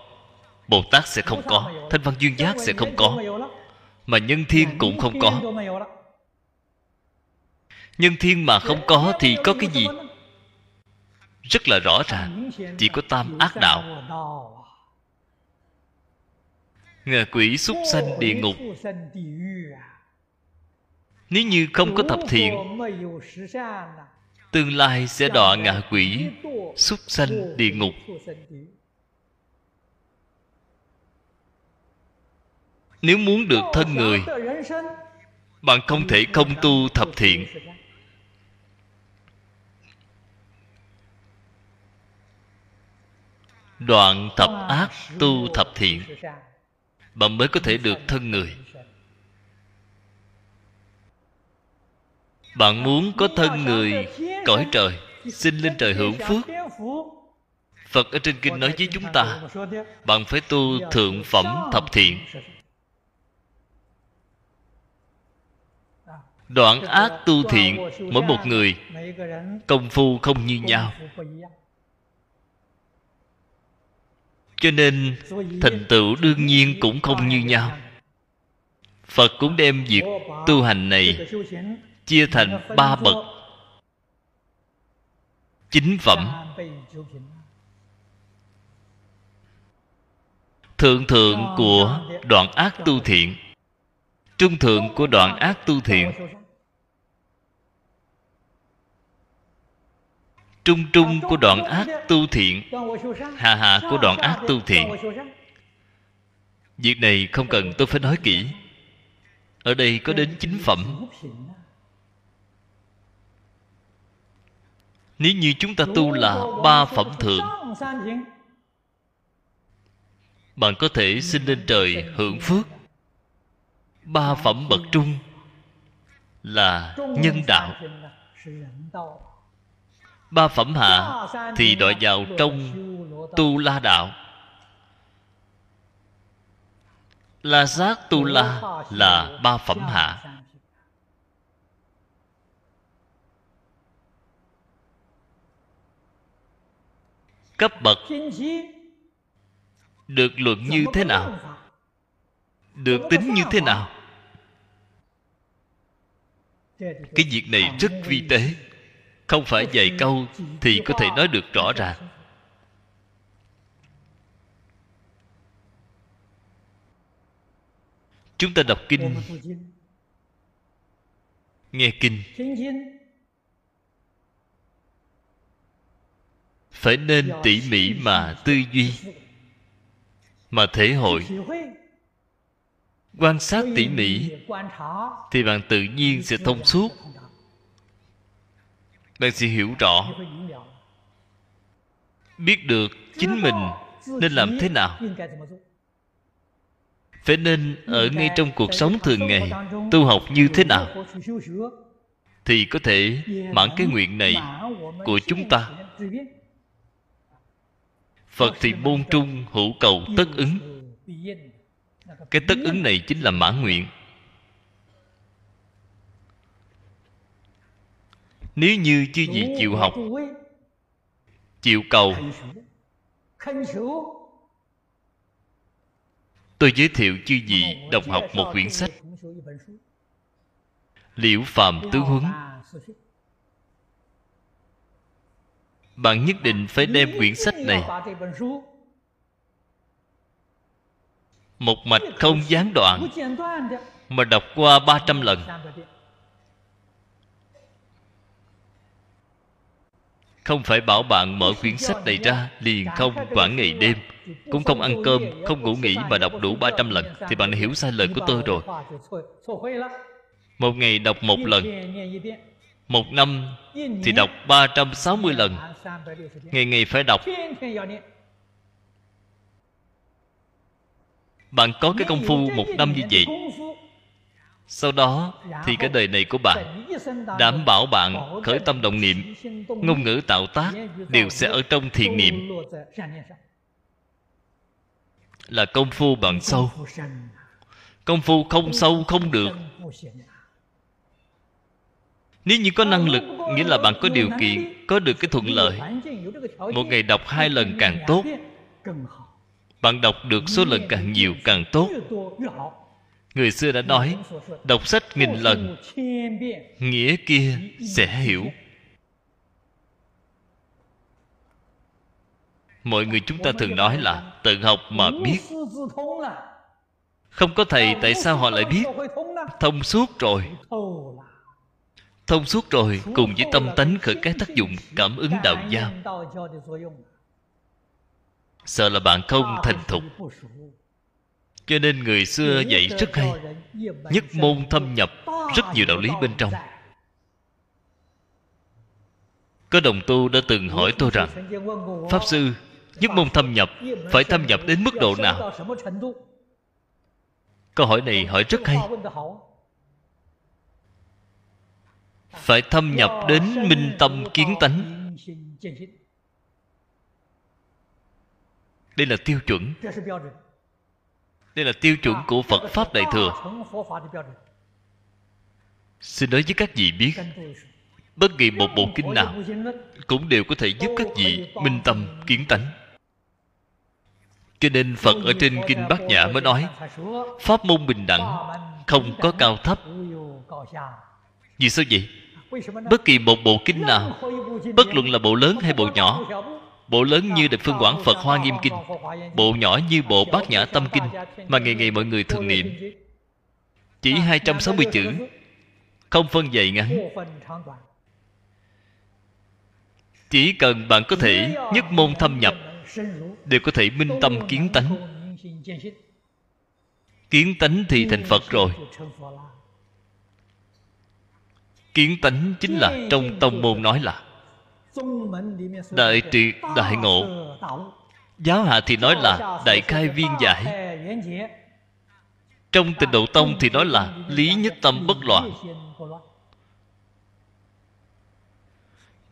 bồ tát sẽ không có thanh văn duyên giác sẽ không có, mà nhân thiên cũng không có. Nhân thiên mà không có thì có cái gì? Rất là rõ ràng, chỉ có tam ác đạo. Ngạ quỷ súc sanh địa ngục. Nếu như không có thập thiện tương lai sẽ đọa ngạ quỷ, súc sanh địa ngục. Nếu muốn được thân người, bạn không thể không tu thập thiện. Đoạn thập ác tu thập thiện, bạn mới có thể được thân người. Bạn muốn có thân người cõi trời, xin lên trời hưởng phước. Phật ở trên kinh nói với chúng ta, bạn phải tu thượng phẩm thập thiện. Đoạn ác tu thiện, mỗi một người, công phu không như nhau. Cho nên, thành tựu đương nhiên cũng không như nhau. Phật cũng đem việc tu hành này chia thành ba bậc. Chính phẩm. Thượng thượng của đoạn ác tu thiện. Trung thượng của đoạn ác tu thiện. Trung trung của đoạn ác tu thiện. Hạ hạ của đoạn ác tu thiện. Việc này không cần tôi phải nói kỹ. Ở đây có đến chính phẩm. Nếu như chúng ta tu là ba phẩm thượng bạn có thể sinh lên trời hưởng phước. Ba phẩm bậc trung là nhân đạo. Ba phẩm hạ thì đọa vào trong tu la đạo. La sát tu la là ba phẩm hạ. Cấp bậc. Được luận như thế nào? được tính như thế nào? Cái việc này rất vi tế. Không phải vài câu thì có thể nói được rõ ràng. chúng ta đọc kinh. nghe kinh phải nên tỉ mỉ mà tư duy mà thể hội. Quan sát tỉ mỉ thì bạn tự nhiên sẽ thông suốt. bạn sẽ hiểu rõ. Biết được chính mình nên làm thế nào. phải nên ở ngay trong cuộc sống thường ngày tu học như thế nào thì có thể mãn cái nguyện này của chúng ta phật thì môn trung, hữu cầu tất ứng. Cái tất ứng này chính là mãn nguyện. Nếu như chư vị chịu học, chịu cầu, tôi giới thiệu chư vị đọc học một quyển sách, liễu phàm tứ huấn bạn nhất định phải đem quyển sách này. Một mạch không gián đoạn mà đọc qua 300 lần. Không phải bảo bạn mở quyển sách này ra, liền không quản ngày đêm, cũng không ăn cơm, không ngủ nghỉ mà đọc đủ 300 lần, thì bạn đã hiểu sai lời của tôi rồi. Một ngày đọc một lần một năm thì đọc 360 lần. Ngày ngày phải đọc. Bạn có cái công phu một năm như vậy. Sau đó thì cái đời này của bạn Đảm bảo bạn khởi tâm động niệm Ngôn ngữ tạo tác Đều sẽ ở trong thiện niệm. Là công phu bạn sâu. Công phu không sâu không được nếu như có năng lực, nghĩa là bạn có điều kiện, có được cái thuận lợi. Một ngày đọc hai lần càng tốt, bạn đọc được số lần càng nhiều càng tốt. Người xưa đã nói, đọc sách nghìn lần, nghĩa kia sẽ hiểu. Mọi người chúng ta thường nói là tự học mà biết. Không có thầy, tại sao họ lại biết? Thông suốt rồi thông suốt rồi cùng với tâm tánh khởi các tác dụng cảm ứng đạo giao sợ là bạn không thành thục cho nên người xưa dạy rất hay nhất môn thâm nhập rất nhiều đạo lý bên trong có đồng tu đã từng hỏi tôi rằng pháp sư nhất môn thâm nhập phải thâm nhập đến mức độ nào câu hỏi này hỏi rất hay phải thâm nhập đến minh tâm kiến tánh. Đây là tiêu chuẩn. Đây là tiêu chuẩn của phật pháp đại thừa. Xin nói với các vị biết, bất kỳ một bộ kinh nào cũng đều có thể giúp các vị minh tâm kiến tánh. Cho nên phật ở trên kinh bát nhã mới nói, pháp môn bình đẳng không có cao thấp. Vì sao vậy? Bất kỳ một bộ kinh nào bất luận là bộ lớn hay bộ nhỏ bộ lớn như được phương quảng phật hoa nghiêm kinh bộ nhỏ như bộ bát nhã tâm kinh mà ngày ngày mọi người thường niệm. Chỉ 260 chữ không phân dày ngắn. Chỉ cần bạn có thể nhất môn thâm nhập đều có thể minh tâm kiến tánh. Kiến tánh thì thành phật rồi kiến tánh chính là trong tông môn nói là, đại triệt đại ngộ. Giáo hạ thì nói là đại khai viên giải. Trong tịnh độ tông thì nói là lý nhất tâm bất loạn.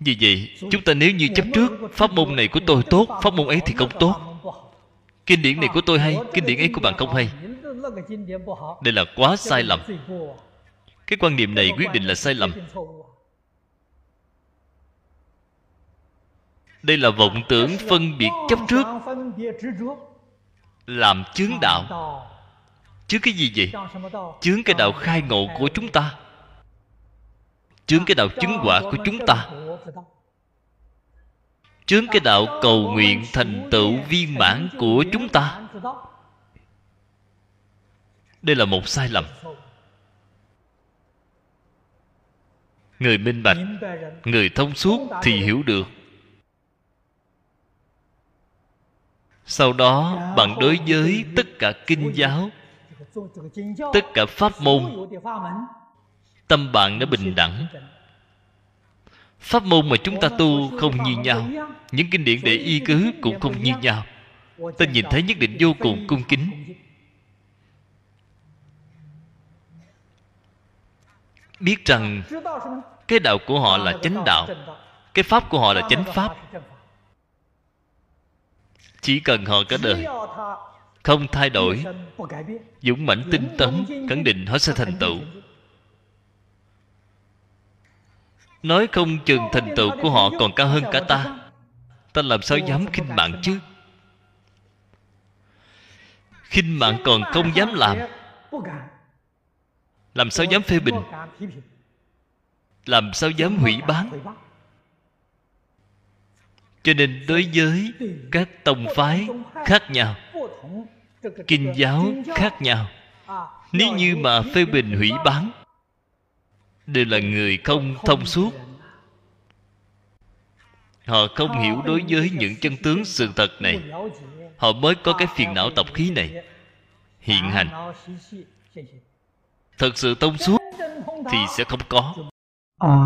Vì vậy, chúng ta nếu như chấp trước pháp môn này của tôi tốt, pháp môn ấy thì không tốt. Kinh điển này của tôi hay, kinh điển ấy của bạn không hay. Đây là quá sai lầm cái quan niệm này quyết định là sai lầm. đây là vọng tưởng phân biệt chấp trước. làm chướng đạo. chướng cái gì vậy? Chướng cái đạo khai ngộ của chúng ta. Chướng cái đạo chứng quả của chúng ta. chướng cái đạo cầu nguyện thành tựu viên mãn của chúng ta. đây là một sai lầm người minh bạch, người thông suốt thì hiểu được. Sau đó, bạn đối với tất cả kinh giáo, tất cả pháp môn, tâm bạn đã bình đẳng. Pháp môn mà chúng ta tu không như nhau, những kinh điển để y cứ cũng không như nhau. Ta nhìn thấy nhất định vô cùng cung kính. Biết rằng cái đạo của họ là chánh đạo, cái pháp của họ là chánh pháp. Chỉ cần họ cả đời, không thay đổi, dũng mãnh tinh tấn, khẳng định họ sẽ thành tựu. Nói không chừng thành tựu của họ còn cao hơn cả ta. Ta làm sao dám khinh mạng chứ? Khinh mạng còn không dám làm làm sao dám phê bình? Làm sao dám hủy bán? Cho nên đối với các tông phái khác nhau, kinh giáo khác nhau, nếu như mà phê bình hủy bán, đều là người không thông suốt. Họ không hiểu đối với những chân tướng sự thật này. Họ mới có cái phiền não tập khí này. Hiện hành thật sự thông suốt thì sẽ không có. A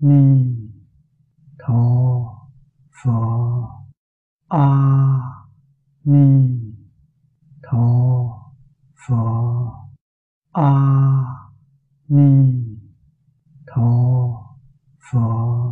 ni tho pho. A ni tho pho. A ni tho pho.